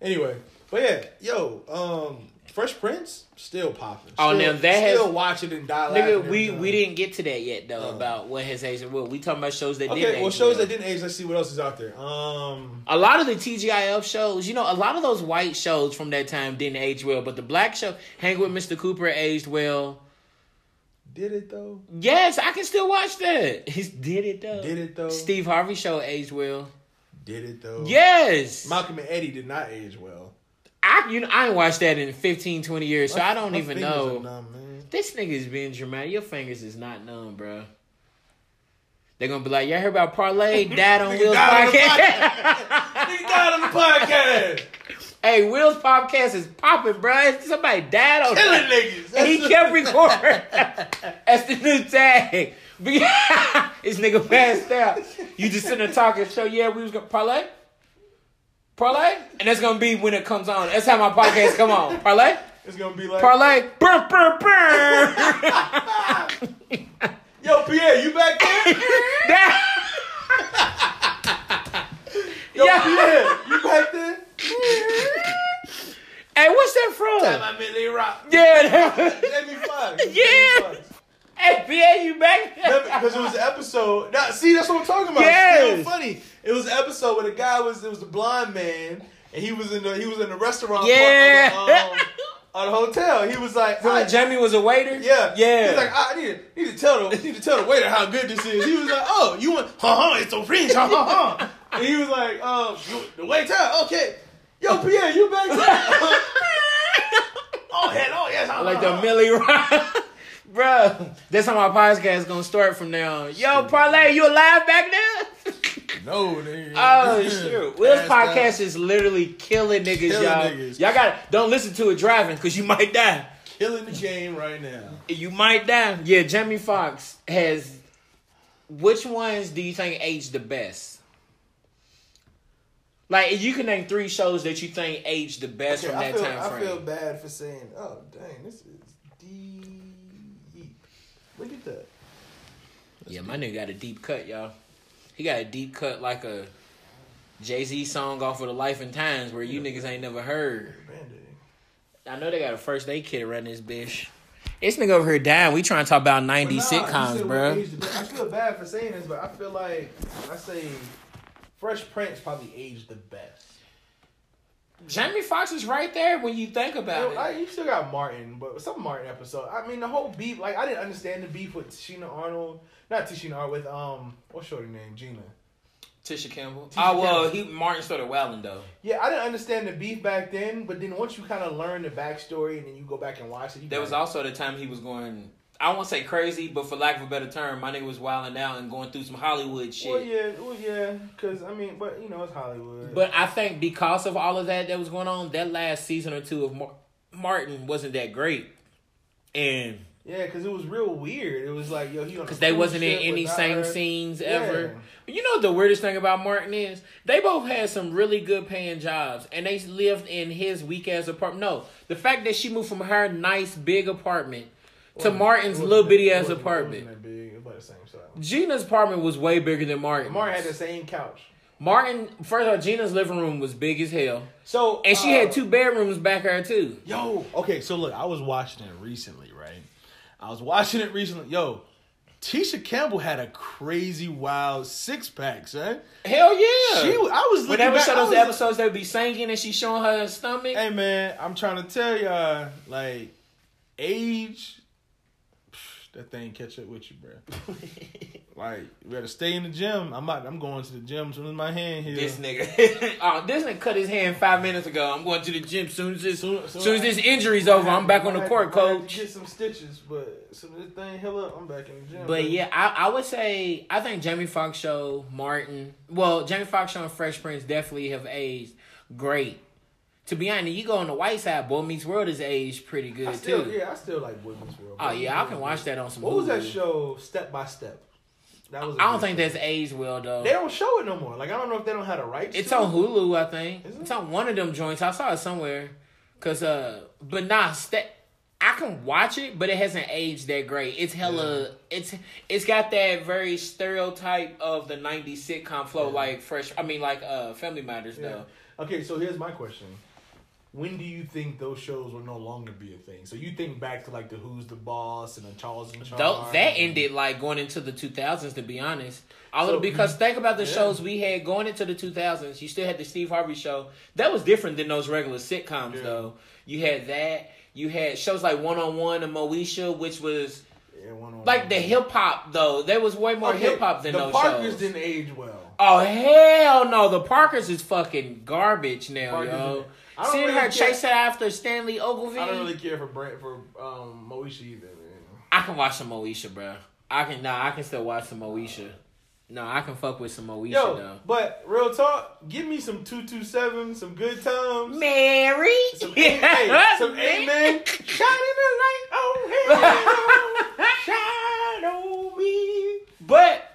Speaker 2: Anyway, but yeah, yo, um, Fresh Prince still popping.
Speaker 1: Oh,
Speaker 2: Still-
Speaker 1: now that has-
Speaker 2: still watching and die
Speaker 1: Nigga, we, we didn't get to that yet though
Speaker 2: Oh.
Speaker 1: about what has aged well. We talking about shows that did
Speaker 2: Okay,
Speaker 1: age
Speaker 2: well, shows
Speaker 1: well.
Speaker 2: that didn't age. Let's see what else is out there. Um,
Speaker 1: A lot of the TGIF shows, you know, a lot of those white shows from that time didn't age well, but the black show, Hang with Mr. Cooper, aged well.
Speaker 2: did it though?
Speaker 1: Yes, I can still watch that. [LAUGHS] He did it though.
Speaker 2: Did it though?
Speaker 1: Steve Harvey show aged well.
Speaker 2: Did it though?
Speaker 1: Yes.
Speaker 2: Malcolm and Eddie did not age well.
Speaker 1: I you know I ain't watched that in 15, 20 years, so
Speaker 2: My-
Speaker 1: I don't even know.
Speaker 2: numb.
Speaker 1: This nigga's being dramatic. Your fingers is not numb, bro. They're gonna be like, y'all heard about Parlay? [LAUGHS] Dad on Will's
Speaker 2: died
Speaker 1: podcast.
Speaker 2: He [LAUGHS] died on the podcast.
Speaker 1: hey, Will's podcast is popping, bro. Somebody died on
Speaker 2: Killing
Speaker 1: it.
Speaker 2: niggas.
Speaker 1: And he kept recording. [LAUGHS] That's the new tag. this nigga passed out. You just sitting there talking. So yeah, we was gonna parlay, parlay, and that's gonna be when it comes on. That's how my podcast come on. Parlay,
Speaker 2: It's gonna be like
Speaker 1: parlay, burr, burr, burr. [LAUGHS]
Speaker 2: Yo, Pierre, you back there? [LAUGHS] Yo,
Speaker 1: Yeah.
Speaker 2: Pierre, you back there?
Speaker 1: hey, what's that from?
Speaker 2: I'm in they rock.
Speaker 1: Yeah.
Speaker 2: Jamie Foxx. [LAUGHS]
Speaker 1: Yeah. hey, PA, you back?
Speaker 2: Because it was an episode. Now, see, that's what I'm talking about.
Speaker 1: Yes.
Speaker 2: Still funny. It was an episode where the guy was it was the blind man, and he was in the he was in the restaurant.
Speaker 1: Yeah.
Speaker 2: Part of, the, um, of the hotel. He was like,
Speaker 1: When Jamie was a waiter.
Speaker 2: yeah,
Speaker 1: yeah.
Speaker 2: He's like, I need to, need to tell the need to tell the waiter how good this is. He was like, oh, you want ha ha? It's so French, ha ha ha. And he was like, um, the waiter, okay. Yo, Pierre, you back there? [LAUGHS] oh, hell, oh, yes, ha,
Speaker 1: like
Speaker 2: ha,
Speaker 1: the. Millie Rock. Bro, that's how my podcast is gonna start from now on. Yo, Parlay, you alive back there?
Speaker 2: No, nigga. [LAUGHS]
Speaker 1: Oh, shit. Will's
Speaker 2: Passed out.
Speaker 1: podcast is literally killing niggas,
Speaker 2: Killing
Speaker 1: y'all.
Speaker 2: niggas.
Speaker 1: Y'all got to don't listen to it driving because you might die.
Speaker 2: killing the game right now.
Speaker 1: You might die. Yeah, Jamie Foxx has. Which ones do you think aged the best? Like, if you can name three shows that you think aged the best
Speaker 2: Okay,
Speaker 1: from
Speaker 2: I
Speaker 1: that
Speaker 2: feel,
Speaker 1: time
Speaker 2: I feel bad for saying, oh dang, this is deep. Look at that.
Speaker 1: Yeah, my nigga got a deep cut, y'all. He got a deep cut like a Jay Z song off of the Life and Times where you niggas ain't never heard. I know they got a first aid kit around this bitch. This nigga over here dying. We trying to talk about 90s
Speaker 2: nah,
Speaker 1: sitcoms, bro.
Speaker 2: what aged the best. I feel bad for saying this, but I feel like I say Fresh Prince probably aged the best.
Speaker 1: Jamie Foxx is right there when you think about
Speaker 2: Yo, I,
Speaker 1: it.
Speaker 2: you still got Martin, but some Martin episode. I mean, the whole beef. Like, I didn't understand the beef with Tichina Arnold. Not Tichina Arnold with um, what's shorty name? Gina.
Speaker 1: Tisha Campbell.
Speaker 2: Tisha
Speaker 1: oh well,
Speaker 2: Campbell.
Speaker 1: he Martin started wilding though.
Speaker 2: Yeah, I didn't understand the beef back then, but then once you kind of learn the backstory and then you go back and watch it, you
Speaker 1: There was
Speaker 2: kinda-
Speaker 1: also the time he was going. I won't say crazy, but for lack of a better term, my nigga was wilding out and going through some Hollywood shit.
Speaker 2: Well, yeah, well, yeah, because I mean, but you know, it's Hollywood.
Speaker 1: But I think because of all of that that was going on, that last season or two of Mar- Martin wasn't that great, and
Speaker 2: yeah, because it was real weird. It was like, yo,
Speaker 1: because they wasn't in any same
Speaker 2: scene.
Speaker 1: scenes
Speaker 2: Yeah.
Speaker 1: ever. You know what the weirdest thing about Martin is they both had some really good paying jobs, and they lived in his weak ass apartment. No, the fact that she moved from her nice big apartment to Martin's little bitty ass apartment.
Speaker 2: That big. It was about the same size.
Speaker 1: Gina's apartment was way bigger than Martin's.
Speaker 2: Martin had the same couch.
Speaker 1: Martin, first of all, Gina's living room was big as hell,
Speaker 2: So
Speaker 1: and she
Speaker 2: uh,
Speaker 1: had two bedrooms back there too.
Speaker 3: Yo, okay, so look, I was watching it recently, right? I was watching it recently. Yo, Tisha Campbell had a crazy wild six pack, son.
Speaker 1: Hell yeah!
Speaker 3: She, I was looking
Speaker 1: Whenever
Speaker 3: back,
Speaker 1: show those
Speaker 3: was-
Speaker 1: episodes, they would be singing and she showing her stomach.
Speaker 3: Hey man, I'm trying to tell y'all, like, age, pff, that thing catch up with you, bro. [LAUGHS] like, you better stay in the gym. I'm about, I'm going to the gym as soon as my hand here.
Speaker 1: This nigga, [LAUGHS] oh, this nigga cut his hand five minutes ago. I'm going to the gym soon as this,
Speaker 3: Soon-
Speaker 1: soon,
Speaker 3: soon
Speaker 1: as this injury's over. I'm back on the court,
Speaker 2: to
Speaker 1: coach.
Speaker 2: Get some stitches, but as soon as this thing heal up, I'm back in the gym.
Speaker 1: But yeah, I, I would say I think Jamie Foxx show, Martin, well, Jamie Foxx show and Fresh Prince definitely have aged great. To be honest, you go on the white side, Boy Meets World is aged pretty good
Speaker 2: I still,
Speaker 1: too.
Speaker 2: yeah, I still like Boy Meets World.
Speaker 1: Oh
Speaker 2: Boy
Speaker 1: yeah, I can
Speaker 2: World.
Speaker 1: watch that on some.
Speaker 2: What was that show? Step by Step. That was.
Speaker 1: I don't think
Speaker 2: show.
Speaker 1: that's aged well though.
Speaker 2: They don't show it no more. Like I don't know if they don't have the rights.
Speaker 1: It's
Speaker 2: to
Speaker 1: on
Speaker 2: it.
Speaker 1: Hulu, I think.
Speaker 2: It?
Speaker 1: It's on one of them joints. I saw it somewhere. Cause uh, but nah, step. I can watch it, but it hasn't aged that great. It's hella. It's it's got that very stereotype of the '90s sitcom flow, like fresh. I mean, like uh, Family Matters
Speaker 2: Yeah.
Speaker 1: though.
Speaker 2: Okay, so here's my question. When do you think those shows will no longer be a thing? So you think back to like the Who's the Boss and the Charles in Charge.
Speaker 1: That ended like going into the 2000s, to be honest. All
Speaker 2: So-
Speaker 1: because think about the
Speaker 2: Yeah.
Speaker 1: shows we had going into the 2000s. You still had the Steve Harvey show. That was different than those regular sitcoms,
Speaker 2: Yeah.
Speaker 1: though. You had that. You had shows like One on One and Moesha, which was
Speaker 2: Yeah,
Speaker 1: like the hip hop though. There was way more
Speaker 2: Okay,
Speaker 1: hip hop than those shows.
Speaker 2: the
Speaker 1: those
Speaker 2: Parkers
Speaker 1: shows.
Speaker 2: didn't age well.
Speaker 1: Oh hell no! The Parkers is fucking garbage now,
Speaker 2: Parkers
Speaker 1: yo.
Speaker 2: Is- I don't
Speaker 1: Seeing
Speaker 2: really
Speaker 1: her
Speaker 2: care-
Speaker 1: chase her after Stanley Ogilvy.
Speaker 2: I don't really care for Brand for um Moesha either, man.
Speaker 1: I can watch some Moesha, bro. I can nah, I can still watch some Moesha. No, I can fuck with some Moesha
Speaker 2: Yo,
Speaker 1: though.
Speaker 2: but real talk, give me some two two seven, some good times.
Speaker 1: Mary,
Speaker 2: Some A- hey, some [LAUGHS] amen. Shining the light on him. [LAUGHS] Shine on me.
Speaker 1: But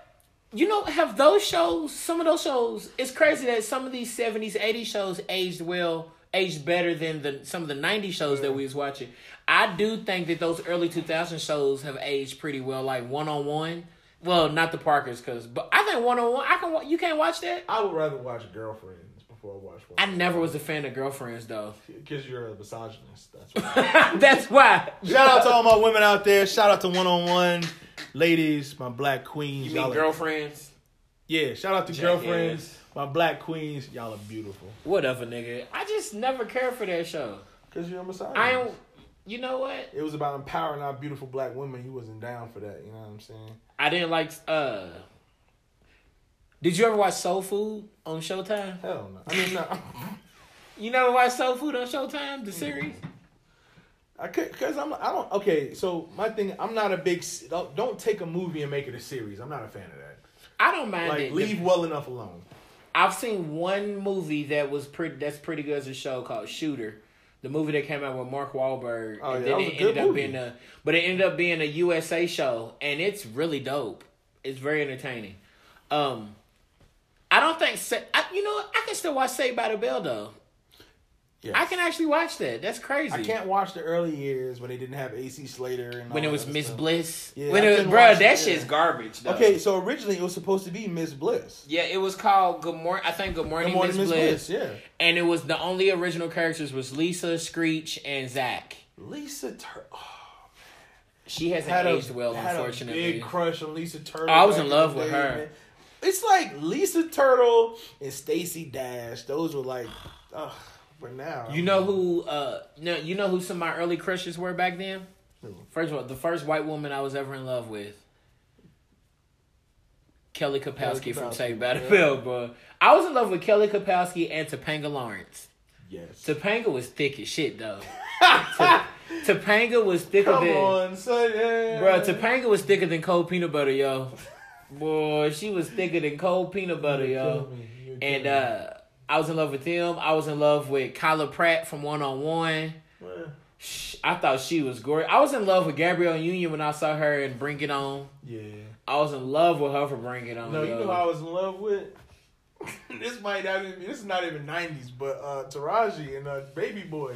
Speaker 1: you know, have those shows? Some of those shows. It's crazy that some of these seventies, eighties shows aged well, aged better than the some of the '90s shows that we was watching. I do think that those early 2000 shows have aged pretty well, like One on One. Well, not the Parkers, cause but I think One on One. I can. You can't watch that.
Speaker 2: I would rather watch Girlfriends before I watch one.
Speaker 1: I never was a fan of Girlfriends though.
Speaker 2: Because you're a misogynist. That's [LAUGHS] why.
Speaker 1: That's why.
Speaker 2: Shout out to all my women out there. Shout out to one on one ladies, my black queens.
Speaker 1: You mean girlfriends?
Speaker 2: Yeah, shout out to
Speaker 1: Jackass.
Speaker 2: girlfriends, my black queens. Y'all are beautiful.
Speaker 1: Whatever, nigga. I just never cared for that show.
Speaker 2: Because you're a misogynist.
Speaker 1: I don't. You know what?
Speaker 2: It was about empowering our beautiful black women. You wasn't down for that. You know what I'm saying?
Speaker 1: I didn't like. uh Did you ever watch Soul Food on Showtime?
Speaker 2: Hell no. I mean, no. [LAUGHS]
Speaker 1: You never watched Soul Food on Showtime, the series?
Speaker 2: I could because I'm I don't okay. So my thing, I'm not a big. Don't, don't take a movie and make it a series. I'm not a fan of that.
Speaker 1: I don't mind
Speaker 2: Like
Speaker 1: it.
Speaker 2: leave well enough alone.
Speaker 1: I've seen one movie that was pretty. That's pretty good as a show called Shooter. The movie that came out with Mark Wahlberg,
Speaker 2: Oh,
Speaker 1: and
Speaker 2: yeah,
Speaker 1: then
Speaker 2: that was
Speaker 1: it
Speaker 2: good
Speaker 1: up being a, but it ended up being a USA show, and it's really dope. It's very entertaining. Um, I don't think. I, you know. I can still watch Saved by the Bell though.
Speaker 2: Yes.
Speaker 1: I can actually watch that. That's crazy.
Speaker 2: I can't watch the early years when they didn't have AC Slater and
Speaker 1: when
Speaker 2: all
Speaker 1: it was Miss. Bliss.
Speaker 2: Yeah,
Speaker 1: when
Speaker 2: I
Speaker 1: it was,
Speaker 2: couldn't
Speaker 1: bro, that
Speaker 2: it,
Speaker 1: shit's
Speaker 2: yeah.
Speaker 1: garbage. Though.
Speaker 2: Okay, so originally it was supposed to be Miss Bliss.
Speaker 1: Yeah, it was called Good Morning. I think Good Morning,
Speaker 2: Good morning,
Speaker 1: Miss
Speaker 2: Miss
Speaker 1: Bliss.
Speaker 2: Bliss. Yeah.
Speaker 1: And it was the only original characters was Lisa, Screech, and Zach.
Speaker 2: Lisa Turtle oh,
Speaker 1: She hasn't
Speaker 2: had a
Speaker 1: aged well,
Speaker 2: had
Speaker 1: unfortunately.
Speaker 2: a big crush on Lisa Turtle.
Speaker 1: Oh, I was in love with
Speaker 2: day,
Speaker 1: her.
Speaker 2: man. It's like Lisa Turtle and Stacey Dash. Those were like, ugh. But now
Speaker 1: You know who? Uh, no, you know who some of my early crushes were back then.
Speaker 2: Who?
Speaker 1: First of all, the first white woman I was ever in love with, Kelly Kapowski, from
Speaker 2: Kapowski,
Speaker 1: Saved by the. Bell, bro. I was in love with Kelly Kapowski and Topanga Lawrence.
Speaker 2: Yes.
Speaker 1: Topanga was thick as shit though. To- [LAUGHS] Topanga was thicker
Speaker 2: Come
Speaker 1: than
Speaker 2: on, son. Yeah.
Speaker 1: bro. Topanga was thicker than cold peanut butter, yo. Boy, she was thicker than cold peanut butter, yo. And uh, I was in love with them. I was in love with Kyla Pratt from One on One. I thought she was gorgeous. I was in love with Gabrielle Union when I saw her in Bring It On.
Speaker 2: yeah.
Speaker 1: I was in love with her for Bring It On.
Speaker 2: No, you know who I was in love with. [LAUGHS] this might not even. This is not even nineties, but uh Taraji and uh, Baby Boy.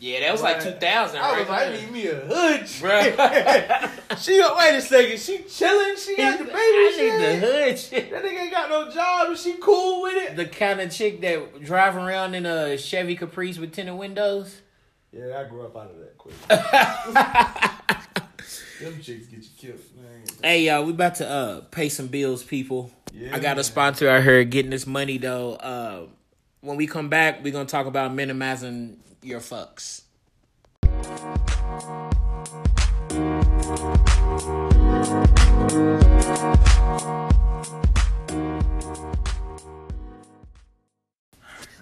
Speaker 1: Yeah, that was like 2000.
Speaker 2: I was
Speaker 1: right
Speaker 2: like, I need me a hood. [LAUGHS]
Speaker 1: Bruh.
Speaker 2: she wait a second. She chilling. She got the baby
Speaker 1: I
Speaker 2: shit.
Speaker 1: need the hood shit.
Speaker 2: That nigga ain't got no job. and she cool with it?
Speaker 1: The kind of chick that driving around in a Chevy Caprice with tinted windows.
Speaker 2: Yeah, I grew up out of that quick. [LAUGHS] Them chicks get you killed. Man.
Speaker 1: Hey y'all, we about to uh pay some bills, people.
Speaker 2: Yeah,
Speaker 1: I got a sponsor out here getting this money though. Uh, when we come back, we're gonna talk about minimizing your fucks.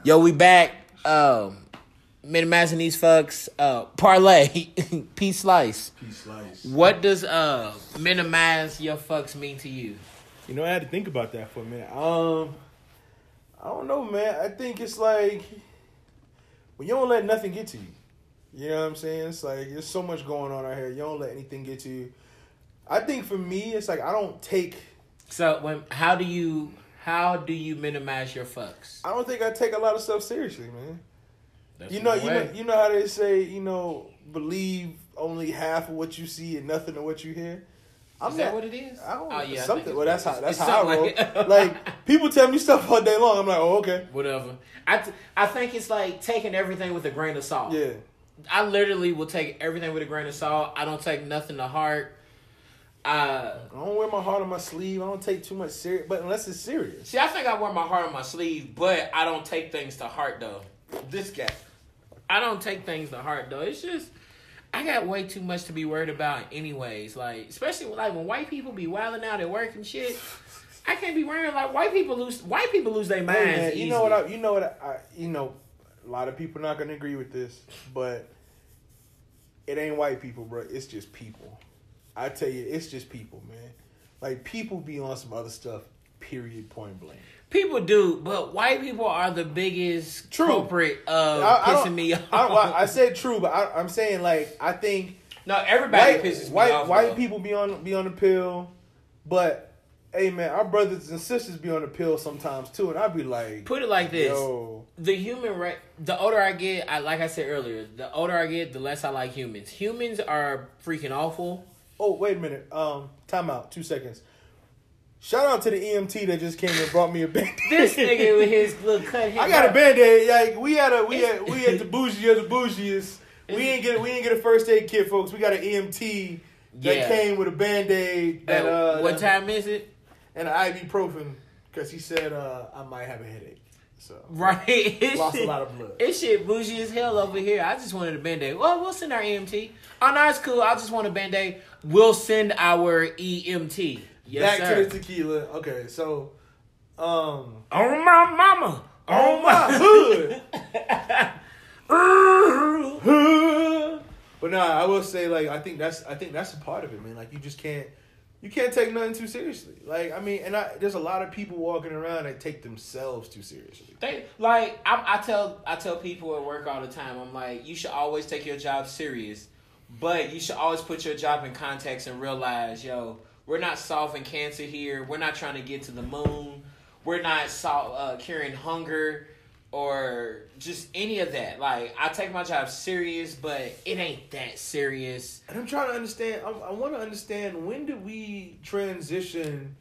Speaker 1: Yo, we back. Um, minimizing these fucks. Uh, parlay, [LAUGHS] peace slice.
Speaker 2: Peace slice.
Speaker 1: What does uh minimize your fucks mean to you?
Speaker 2: You know, I had to think about that for a minute. Um, I don't know, man. I think it's like when you don't let nothing get to you. You know what I'm saying? It's like there's so much going on out here. You don't let anything get to you. I think for me, it's like I don't take.
Speaker 1: So when how do you how do you minimize your fucks?
Speaker 2: I don't think I take a lot of stuff seriously, man.
Speaker 1: That's
Speaker 2: You know, you
Speaker 1: way.
Speaker 2: know, you know how they say, you know, believe only half of what you see and nothing of what you hear. I'm
Speaker 1: Is that
Speaker 2: not-
Speaker 1: what it is?
Speaker 2: I don't
Speaker 1: Oh, yeah,
Speaker 2: something. Well, that's how that's how I roll. Like,
Speaker 1: like- [LAUGHS]
Speaker 2: people tell me stuff all day long. I'm like, oh okay,
Speaker 1: Whatever. I, th- I think it's like taking everything with a grain of salt.
Speaker 2: yeah.
Speaker 1: I literally will take everything with a grain of salt. I don't take nothing to heart. Uh,
Speaker 2: I don't wear my heart on my sleeve. I don't take too much serious, but unless it's serious.
Speaker 1: see, I think I wear my heart on my sleeve, but I don't take things to heart though. This guy, I don't take things to heart though. It's just I got way too much to be worried about, anyways. Like, especially like when white people be wilding out at work and shit. I can't be worrying like white people lose. White people lose their minds.
Speaker 2: Man, you know what? I, you know what? I, you know, a lot of people not gonna agree with this, but it ain't white people, bro. It's just people. I tell you, it's just people, man. Like people be on some other stuff. Period. Point blank.
Speaker 1: People do, but white people are the biggest
Speaker 2: True.
Speaker 1: culprit of
Speaker 2: I- I
Speaker 1: pissing me off.
Speaker 2: I, I, said true, but I, I'm saying like I think
Speaker 1: no, everybody
Speaker 2: white
Speaker 1: pisses me
Speaker 2: white
Speaker 1: off.
Speaker 2: white
Speaker 1: though.
Speaker 2: people be on be on the pill, but hey man, our brothers and sisters be on the pill sometimes too, and I'd be like,
Speaker 1: Put it like this:
Speaker 2: yo,
Speaker 1: the human right. The older I get, I like I said earlier, the older I get, the less I like humans. Humans are freaking awful.
Speaker 2: Oh, wait a minute. Um, time out. Two seconds. Shout out to the EMT that just came and brought me a band.
Speaker 1: This nigga with his [LAUGHS] little cut hair.
Speaker 2: I got a band aid. Like we had a we had we had the bougie of the bougiest. We ain't get we ain't get a first aid kit, folks. We got an EMT that
Speaker 1: Yeah.
Speaker 2: came with a band aid that
Speaker 1: Uh, what
Speaker 2: that-
Speaker 1: time is it?
Speaker 2: and an ibuprofen because he said uh I might have a headache. So
Speaker 1: Right. It's
Speaker 2: lost a
Speaker 1: shit-
Speaker 2: lot of blood.
Speaker 1: It's shit bougie as hell over here. I just wanted a band aid. Well, we'll send our EMT. Oh, no, it's cool. I just want a band aid. We'll send our EMT. Yes,
Speaker 2: Back
Speaker 1: sir.
Speaker 2: to the tequila. Okay, so um
Speaker 1: On my mama.
Speaker 2: on my hood. [LAUGHS] But nah, I will say like I think that's I think that's a part of it, man. Like you just can't you can't take nothing too seriously. Like I mean, and I there's a lot of people walking around that take themselves too seriously.
Speaker 1: They like I, I tell I tell people at work all the time. I'm like, you should always take your job serious, but you should always put your job in context and realize, yo, we're not solving cancer here. We're not trying to get to the moon. We're not sol- uh, curing hunger or just any of that. Like I take my job serious, but it ain't that serious.
Speaker 2: And I'm trying to understand. I, I want to understand when did we transition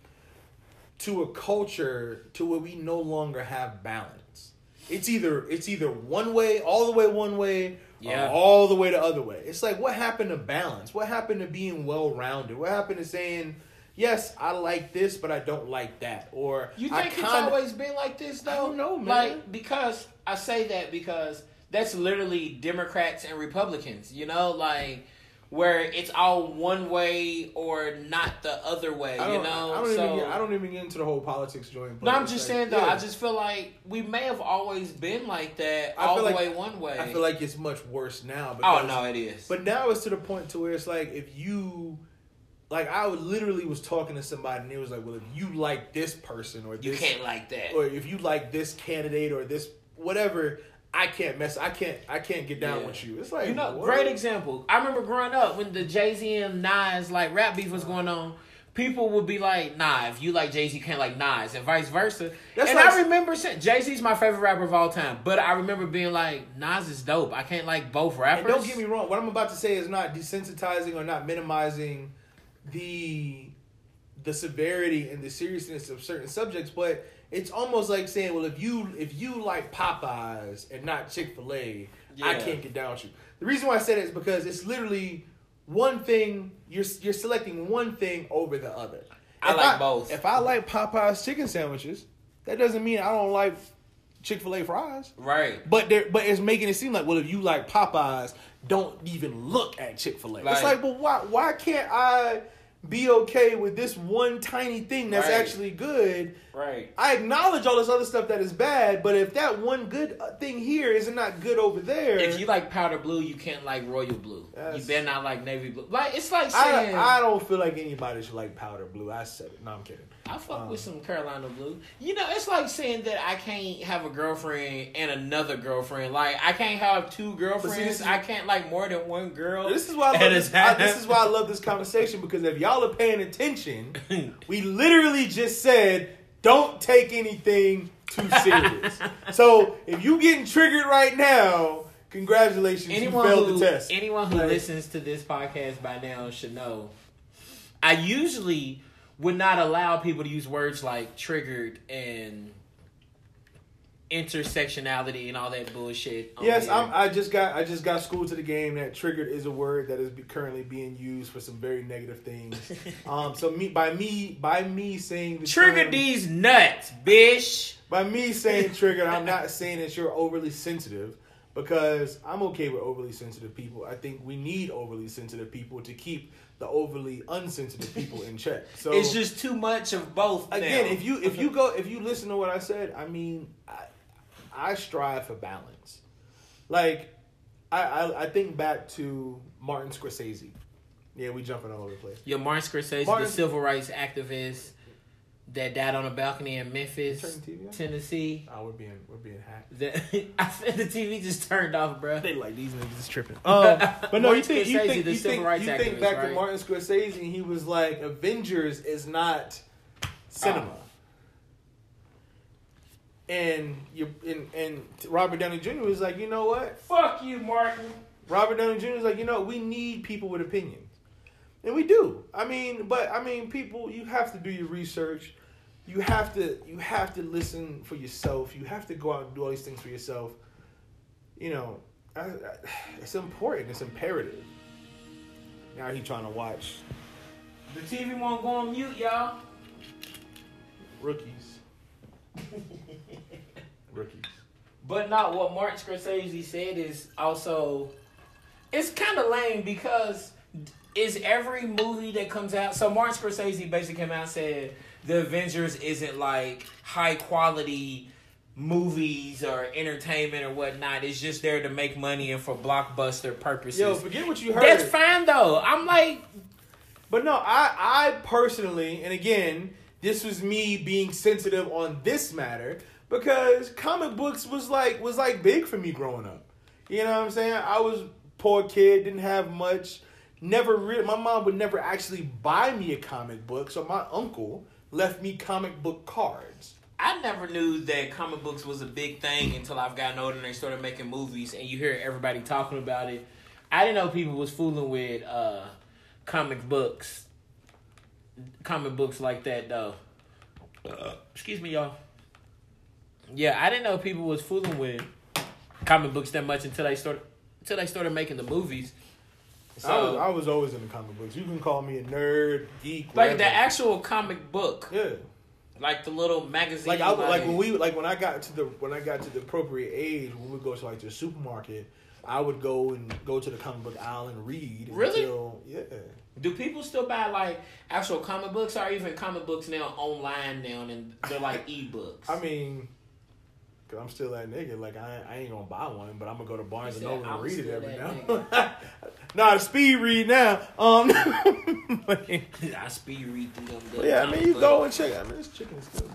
Speaker 2: to a culture to where we no longer have balance. It's either it's either one way, all the way one way,
Speaker 1: Yeah.
Speaker 2: or all the way the other way. It's like what happened to balance? What happened to being well rounded? What happened to saying yes, I like this, but I don't like that? Or
Speaker 1: You think it's
Speaker 2: kinda-
Speaker 1: always been like this though?
Speaker 2: I don't know, man.
Speaker 1: Like because I say that because that's literally Democrats and Republicans. You know, like where it's all one way or not the other way. You know,
Speaker 2: I don't
Speaker 1: so.
Speaker 2: even get, I don't even get into the whole politics joint.
Speaker 1: no, I'm just
Speaker 2: like,
Speaker 1: saying though.
Speaker 2: yeah.
Speaker 1: I just feel like we may have always been like that,
Speaker 2: I
Speaker 1: all the
Speaker 2: like-
Speaker 1: way one way.
Speaker 2: I feel like it's much worse now.
Speaker 1: oh
Speaker 2: Because
Speaker 1: no, it is.
Speaker 2: But now it's to the point to where it's like if you like I literally was talking to somebody and it was like, well, if you like this person or
Speaker 1: you can't like that.
Speaker 2: or if you like this candidate or this whatever, I can't mess. I can't. I can't get down
Speaker 1: Yeah.
Speaker 2: with you. It's like
Speaker 1: You know,
Speaker 2: what?
Speaker 1: great example. I remember growing up when the Jay Z and Nas like rap beef was going on. People would be like, "Nah, if you like Jay Z, you can't like Nas," and vice versa.
Speaker 2: That's
Speaker 1: and
Speaker 2: like-
Speaker 1: I remember saying Jay Z's my favorite rapper of all time, but I remember being like, "Nas is dope. I can't like both rappers."
Speaker 2: And don't get me wrong. What I'm about to say is not desensitizing or not minimizing the the severity and the seriousness of certain subjects, but it's almost like saying, well, if you if you like Popeyes and not Chick Fil A, I
Speaker 1: Yeah.
Speaker 2: can't get down with you. The reason why I say that is because it's literally one thing. You're you're selecting one thing over the other.
Speaker 1: I
Speaker 2: If
Speaker 1: like both.
Speaker 2: If I like Popeyes chicken sandwiches, that doesn't mean I don't like Chick Fil A fries.
Speaker 1: right.
Speaker 2: But they but it's making it seem like well if you like Popeyes, don't even look at Chick Fil A.
Speaker 1: Like-
Speaker 2: it's like, well, why why can't I be okay with this one tiny thing that's
Speaker 1: Right.
Speaker 2: actually good?
Speaker 1: Right.
Speaker 2: I acknowledge all this other stuff that is bad, but if that one good uh, thing here is not not good over there,
Speaker 1: If you like powder blue, you can't like royal blue. You better not like navy blue. Like it's like
Speaker 2: I,
Speaker 1: saying
Speaker 2: I don't feel like anybody should like powder blue. I said it. No, I'm kidding.
Speaker 1: I fuck
Speaker 2: Um,
Speaker 1: with some Carolina blue. You know, it's like saying that I can't have a girlfriend and another girlfriend. Like I can't have two girlfriends.
Speaker 2: this is-
Speaker 1: I can't like more than one girl.
Speaker 2: This is why I love this, I, this is why I love this conversation because if y'all are paying attention, [LAUGHS] we literally just said don't take anything too serious. [LAUGHS] so if you getting triggered right now, congratulations,
Speaker 1: anyone
Speaker 2: you failed
Speaker 1: who
Speaker 2: the test.
Speaker 1: anyone who listens to this podcast by now should know. I usually would not allow people to use words like triggered and intersectionality and all that bullshit.
Speaker 2: Yes. I'm, I just got I just got schooled to the game that triggered is a word that is be, currently being used for some very negative things. [LAUGHS] um, so me by me by me saying
Speaker 1: Trigger
Speaker 2: term-
Speaker 1: these nuts, bitch.
Speaker 2: by me saying triggered, I'm not saying that you're overly sensitive because I'm okay with overly sensitive people. I think we need overly sensitive people to keep the overly unsensitive people in check. [LAUGHS] So
Speaker 1: It's just too much of both.
Speaker 2: again,
Speaker 1: now.
Speaker 2: if you if you go if you listen to what I said, I mean, I, I strive for balance. Like, I, I I think back to Martin Scorsese. Yeah, we jumping all over the place.
Speaker 1: Yeah, Martin Scorsese,
Speaker 2: Martin-
Speaker 1: the civil rights activist that died on a balcony in Memphis,
Speaker 2: Turn the TV on?
Speaker 1: Tennessee.
Speaker 2: Oh, we're being we're being hacked.
Speaker 1: The, [LAUGHS] I said the TV just turned off, bro.
Speaker 2: They like these niggas is tripping. Um, but no, [LAUGHS] you
Speaker 1: Martin
Speaker 2: think you think
Speaker 1: the
Speaker 2: you
Speaker 1: civil
Speaker 2: think,
Speaker 1: rights
Speaker 2: you think
Speaker 1: activist,
Speaker 2: back to? Martin Scorsese, and he was like, Avengers is not cinema.
Speaker 1: Oh.
Speaker 2: And you and and Robert Downey Jr. was like, you know what?
Speaker 1: Fuck you, Martin.
Speaker 2: Robert Downey Jr. is like, you know, we need people with opinions, and we do. I mean, but I mean, people, you have to do your research. You have to, you have to listen for yourself. You have to go out and do all these things for yourself. You know, I, I, it's important. It's imperative. Now he trying to watch
Speaker 1: The TV won't go on mute, y'all.
Speaker 2: rookies. [LAUGHS] rookies.
Speaker 1: But not what Martin Scorsese said is also it's kind of lame because is every movie that comes out so Martin Scorsese basically came out and said the Avengers isn't like high quality movies or entertainment or whatnot. It's just there to make money and for blockbuster purposes.
Speaker 2: Yo, forget what you heard.
Speaker 1: That's fine though. I'm like,
Speaker 2: But no, I I personally, and again, this was me being sensitive on this matter because comic books was like was like big for me growing up. You know what I'm saying? I was poor kid, didn't have much. Never really, my mom would never actually buy me a comic book, so my uncle left me comic book cards.
Speaker 1: I never knew that comic books was a big thing until I've gotten older and they started making movies and you hear everybody talking about it. I didn't know people was fooling with uh, comic books, comic books like that though. Uh, excuse me, y'all. Yeah, I didn't know people was fooling with comic books that much until they started until they started making the movies. So,
Speaker 2: I was I was always into comic books. You can call me a nerd, geek,
Speaker 1: like
Speaker 2: whatever.
Speaker 1: the actual comic book,
Speaker 2: yeah.
Speaker 1: like the little magazine.
Speaker 2: like I would- like when we like when I got to the when I got to the appropriate age when we go to like the supermarket, I would go and go to the comic book aisle and read.
Speaker 1: Really?
Speaker 2: Until, yeah.
Speaker 1: Do people still buy like actual comic books or even comic books now online now and they're like [LAUGHS] ebooks?
Speaker 2: I mean, cause I'm still that nigga. Like I, I ain't gonna buy one, but I'm gonna go to Barnes and Noble and read it every now. Not a [LAUGHS] speed read now. Um. [LAUGHS] [LAUGHS]
Speaker 1: I speed read through them.
Speaker 2: yeah, I mean, you go and check. I mean, this chicken is good.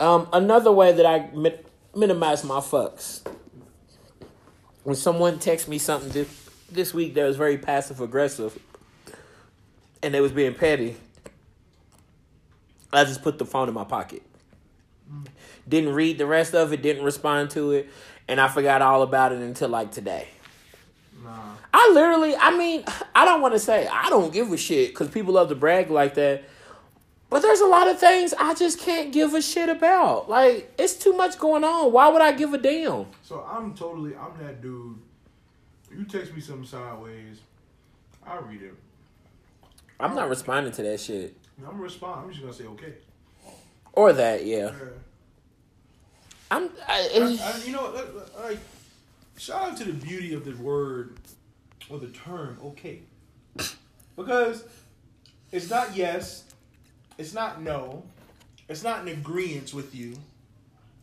Speaker 1: Um, another way that I mi- minimize my fucks when someone texts me something this this week that was very passive aggressive, and they was being petty. I just put the phone in my pocket. Didn't read the rest of it. Didn't respond to it, and I forgot all about it until like today.
Speaker 2: Nah.
Speaker 1: I literally, I mean, [SIGHS] I don't want to say I don't give a shit because people love to brag like that. But there's a lot of things I just can't give a shit about. Like, it's too much going on. Why would I give a damn?
Speaker 2: So I'm totally, I'm that dude. You text me something sideways, I read it.
Speaker 1: I'm not responding to that shit.
Speaker 2: I'm gonna respond. I'm just gonna say okay.
Speaker 1: Or that, yeah.
Speaker 2: Yeah.
Speaker 1: I'm. I,
Speaker 2: I, I, you know, like, shout out to the beauty of the word or the term okay, because it's not yes, it's not no, it's not an agreement with you.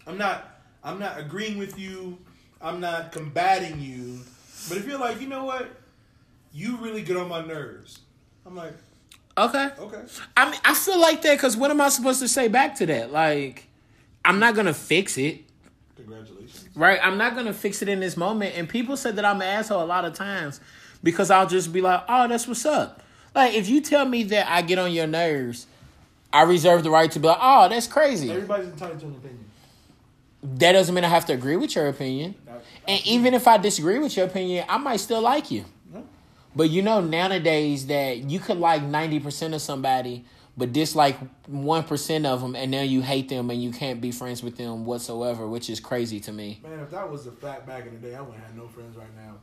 Speaker 2: I'm not. I'm not agreeing with you. I'm not combating you. But if you're like, you know what, you really get on my nerves. I'm like,
Speaker 1: okay.
Speaker 2: okay.
Speaker 1: I mean, I feel like that because what am I supposed to say back to that? Like, I'm not gonna fix it.
Speaker 2: Congratulations.
Speaker 1: Right? I'm not gonna fix it in this moment. And people said that I'm an asshole a lot of times because I'll just be like, "Oh, that's what's up." Like if you tell me that I get on your nerves, I reserve the right to be like, "Oh, that's crazy."
Speaker 2: Everybody's entitled to an opinion.
Speaker 1: that doesn't mean I have to agree with your opinion. And even if I disagree with your opinion, I might still like you. But you know nowadays that you could like ninety percent of somebody, but dislike one percent of them, and now you hate them and you can't be friends with them whatsoever, which is crazy to me.
Speaker 2: Man, if that was a fact back in the day, I wouldn't have no friends right now.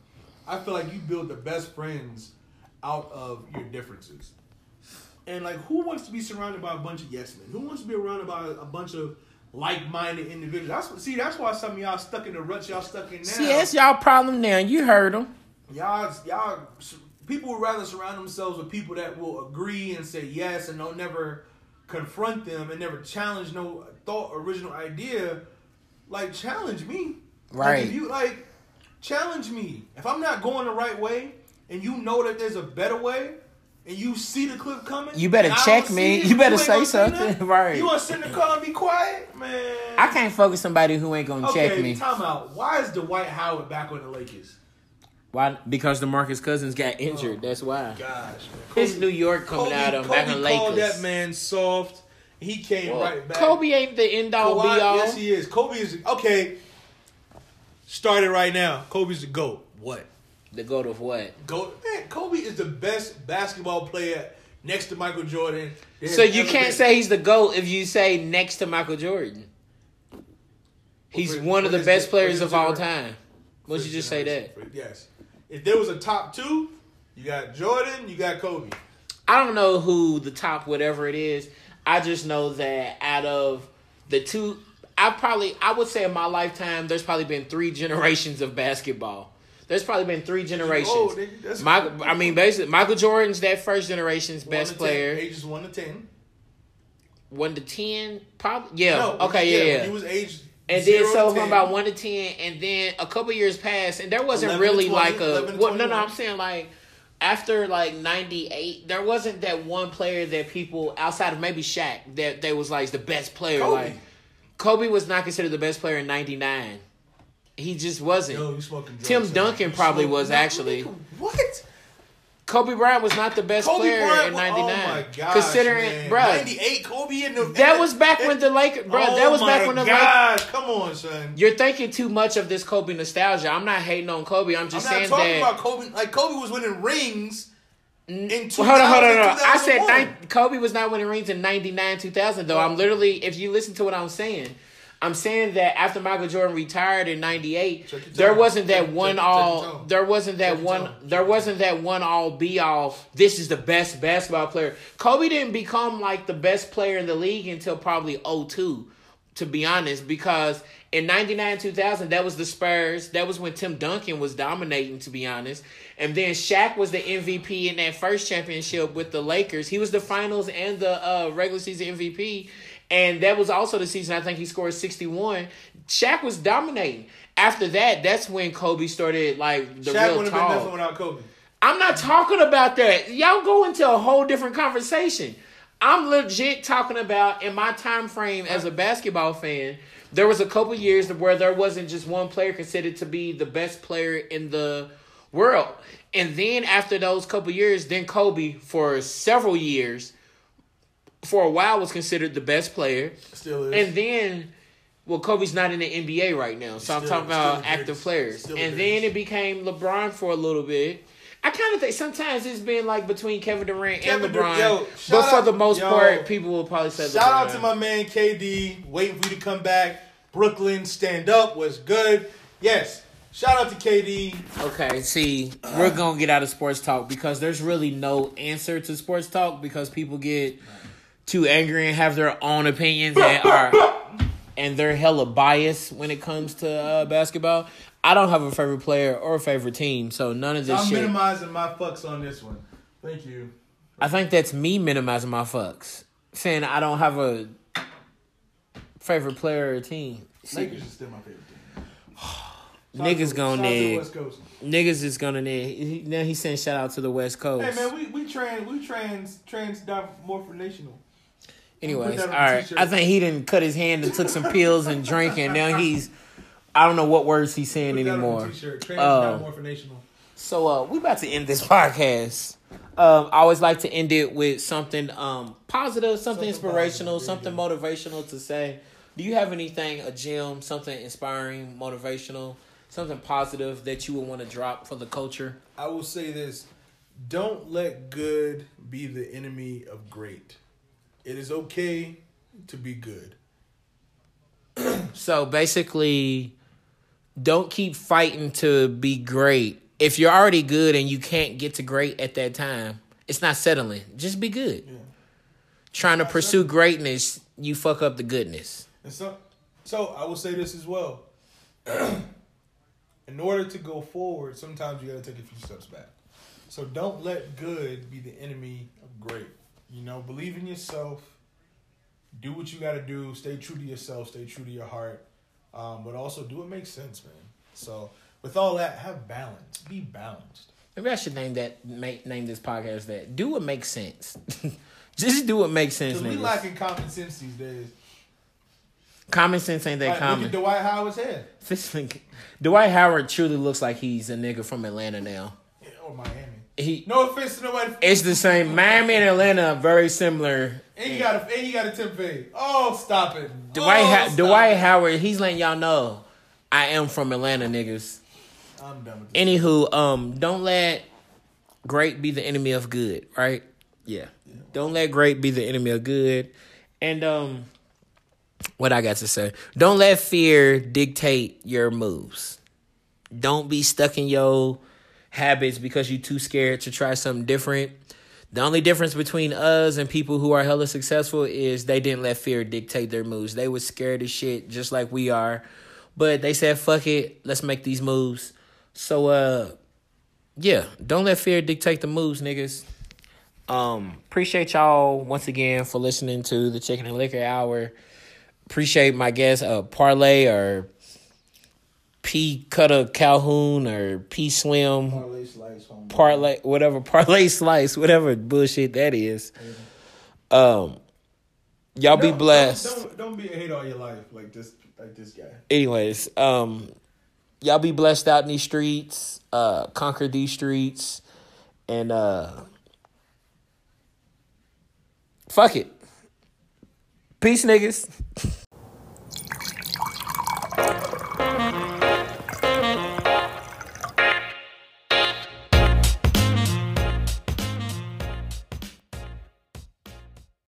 Speaker 2: I feel like you build the best friends out of your differences. And like, who wants to be surrounded by a bunch of yes men? Who wants to be surrounded by a bunch of like-minded individuals? That's what, see, that's why some of y'all stuck in the rut y'all stuck in now.
Speaker 1: See, that's y'all problem now. You heard them.
Speaker 2: y'all, y'all, people would rather surround themselves with people that will agree and say yes and don't never confront them and never challenge no thought, original idea. Like, challenge me. Like,
Speaker 1: Right.
Speaker 2: if you like, challenge me. If I'm not going the right way and you know that there's a better way. And you see the clip coming.
Speaker 1: You better check me.
Speaker 2: it,
Speaker 1: You better
Speaker 2: ain't
Speaker 1: say something. [LAUGHS] Right.
Speaker 2: You want to sit in the car and be quiet, man?
Speaker 1: I can't focus somebody who ain't gonna
Speaker 2: Okay,
Speaker 1: check me.
Speaker 2: time out. Why is Dwight Howard back on the Lakers?
Speaker 1: Why? Because Demarcus Cousins got oh injured. That's why.
Speaker 2: Gosh, man.
Speaker 1: It's New York coming out of back in Lakers.
Speaker 2: called that man soft. He came
Speaker 1: Well,
Speaker 2: right back.
Speaker 1: Kobe ain't the end all
Speaker 2: Kawhi-
Speaker 1: be all.
Speaker 2: Yes, he is. Kobe is okay. Started right now. Kobe's the goat. What?
Speaker 1: The goat of what?
Speaker 2: Goat. Man, Kobe is the best basketball player next to Michael Jordan.
Speaker 1: So you can't
Speaker 2: been.
Speaker 1: say he's the goat if you say next to Michael Jordan. He's
Speaker 2: For-
Speaker 1: one of the best
Speaker 2: for
Speaker 1: players of all time. Why don't you just say that?
Speaker 2: Yes. If there was a top two, you got Jordan, you got Kobe.
Speaker 1: I don't know who the top whatever it is. I just know that out of the two, I probably I would say in my lifetime, there's probably been three generations of basketball. There's probably been three generations.
Speaker 2: Oh,
Speaker 1: Michael, I mean, basically, Michael Jordan's that first generation's
Speaker 2: One
Speaker 1: best
Speaker 2: to 10,
Speaker 1: player.
Speaker 2: ages one to ten.
Speaker 1: One to ten, probably. Yeah.
Speaker 2: No,
Speaker 1: okay. Yeah. Yeah.
Speaker 2: He was aged.
Speaker 1: And
Speaker 2: zero
Speaker 1: then so
Speaker 2: to
Speaker 1: from about one to ten, and then a couple years passed, and there wasn't really
Speaker 2: 20,
Speaker 1: like a well, no, no. I'm saying like after like '98, there wasn't that one player that people outside of maybe Shaq that they was like the best player.
Speaker 2: Kobe.
Speaker 1: Like Kobe was not considered the best player in '99. He just wasn't.
Speaker 2: Yo, you smoking drugs,
Speaker 1: Tim. Duncan probably was
Speaker 2: No,
Speaker 1: actually.
Speaker 2: What?
Speaker 1: Kobe Bryant was not the best
Speaker 2: Kobe
Speaker 1: player
Speaker 2: Bryant
Speaker 1: in '99.
Speaker 2: Oh gosh,
Speaker 1: considering,
Speaker 2: man.
Speaker 1: bro,
Speaker 2: 98 Kobe in the
Speaker 1: that was back when the Lakers, bro.
Speaker 2: Oh
Speaker 1: that was back when the Lakers.
Speaker 2: gosh, come on, son.
Speaker 1: You're thinking too much of this Kobe nostalgia. I'm not hating on Kobe. I'm just
Speaker 2: I'm
Speaker 1: just
Speaker 2: not talking
Speaker 1: that.
Speaker 2: about Kobe. Like Kobe was winning rings in 2000,
Speaker 1: Well, hold on, hold on, hold on. I said
Speaker 2: 2001.
Speaker 1: Kobe was not winning rings in '99, 2000. Though I'm literally, if you listen to what I'm saying, I'm saying that after Michael Jordan retired in '98, there wasn't that
Speaker 2: Check-
Speaker 1: one
Speaker 2: check-
Speaker 1: all. There wasn't that one. There wasn't that one all be all. This is the best basketball player. Kobe didn't become like the best player in the league until probably 02, to be honest, because in 99 2000 that was the Spurs. That was when Tim Duncan was dominating, to be honest. And then Shaq was the MVP in that first championship with the Lakers. He was the finals and the uh, regular season MVP. And that was also the season I think he scored 61. Shaq was dominating. After that, that's when Kobe started like the
Speaker 2: Shaq
Speaker 1: real
Speaker 2: wouldn't have been nothing
Speaker 1: talk.
Speaker 2: without Kobe.
Speaker 1: I'm not talking about that. Y'all go into a whole different conversation. I'm legit talking about in my time frame as a basketball fan. There was a couple years where there wasn't just one player considered to be the best player in the world. And then after those couple years, then Kobe for several years, for a while was considered the best player.
Speaker 2: Still is.
Speaker 1: And then, well, Kobe's not in the NBA right now, so I'm talking about active players.
Speaker 2: Still
Speaker 1: and then it became LeBron for a little bit. I kind of think sometimes it's been like between Kevin Durant
Speaker 2: Kevin
Speaker 1: and
Speaker 2: Dur-
Speaker 1: LeBron,
Speaker 2: yo,
Speaker 1: but for
Speaker 2: out-
Speaker 1: the most
Speaker 2: yo,
Speaker 1: part, people will probably say
Speaker 2: Shout
Speaker 1: LeBron.
Speaker 2: out to my man KD, waiting for you to come back. Brooklyn, stand up was good. Yes. Shout out to KD.
Speaker 1: Okay, see, we're gonna get out of sports talk because there's really no answer to sports talk because people get too angry and have their own opinions and are and they're hella biased when it comes to uh, basketball. I don't have a favorite player or a favorite team, so none of this
Speaker 2: I'm
Speaker 1: shit.
Speaker 2: minimizing my fucks on this one. Thank you.
Speaker 1: I think that's me minimizing my fucks, saying I don't have a favorite player or team.
Speaker 2: Lakers is still my favorite team. [SIGHS]
Speaker 1: niggas gonna
Speaker 2: out to the
Speaker 1: need niggas is gonna need. Now he's saying shout out to the West Coast.
Speaker 2: Hey man, we we trans we trans trans morphinational.
Speaker 1: Anyways, all
Speaker 2: that on a
Speaker 1: right. I think he didn't cut his hand and took some pills and drinking. And now he's, I don't know what words he's saying
Speaker 2: Put that on a
Speaker 1: anymore. Uh. So uh, we about to end this [LAUGHS] podcast. Um, I always like to end it with something um, positive, something,
Speaker 2: Something
Speaker 1: inspirational,
Speaker 2: positive,
Speaker 1: something motivational to say. Do you have anything, a gem, something inspiring, motivational, something positive that you would want to drop for the culture?
Speaker 2: I will say this: don't let good be the enemy of great. It is okay to be good. [CLEARS THROAT]
Speaker 1: So basically, don't keep fighting to be great. If you're already good and you can't get to great at that time, it's not settling. Just be good.
Speaker 2: Yeah.
Speaker 1: Trying to pursue greatness, you fuck up the goodness.
Speaker 2: And so, so I will say this as well. [CLEARS THROAT] In order to go forward, sometimes you got to take a few steps back. So don't let good be the enemy of great. You know, believe in yourself. Do what you got to do. Stay true to yourself. Stay true to your heart. Um, but also do what makes sense, man. So with all that, have balance. Be balanced.
Speaker 1: Maybe I should name that make, name this podcast that. Do what makes sense. [LAUGHS] Just do what makes sense,
Speaker 2: we lacking common sense these days.
Speaker 1: Common sense ain't that
Speaker 2: Like,
Speaker 1: common.
Speaker 2: Look at Dwight Howard's head. [LAUGHS]
Speaker 1: Dwight Howard truly looks like he's a nigga from Atlanta now.
Speaker 2: Yeah, Or Miami.
Speaker 1: He
Speaker 2: No offense to nobody.
Speaker 1: it's the same. Miami and Atlanta are very similar.
Speaker 2: And you got a and you got a fade. Oh, stop it.
Speaker 1: Dwight
Speaker 2: oh,
Speaker 1: ha-
Speaker 2: stop
Speaker 1: Dwight
Speaker 2: it.
Speaker 1: Howard, he's letting y'all know I am from Atlanta, niggas.
Speaker 2: I'm done with this.
Speaker 1: Anywho, um, don't let great be the enemy of good, right? Yeah. Don't let great be the enemy of good. And um what I got to say. Don't let fear dictate your moves. Don't be stuck in your habits because you're too scared to try something different. The only difference between us and people who are hella successful is they didn't let fear dictate their moves. They was scared as shit, just like we are. But they said, fuck it, let's make these moves. So uh yeah, don't let fear dictate the moves, niggas. Um, appreciate y'all once again for listening to the Chicken and Liquor Hour. Appreciate my guest, uh, Parlay or P Cutter Calhoun or P Swim,
Speaker 2: Parlay slice.
Speaker 1: Parlay, whatever Parlay [LAUGHS] Slice, whatever bullshit that is. Um, y'all be blessed.
Speaker 2: Don't, don't, don't be a hater all your life like this like this guy.
Speaker 1: anyways, um, y'all be blessed out in these streets. Uh, conquer these streets, and uh, fuck it. Peace, niggas. [LAUGHS]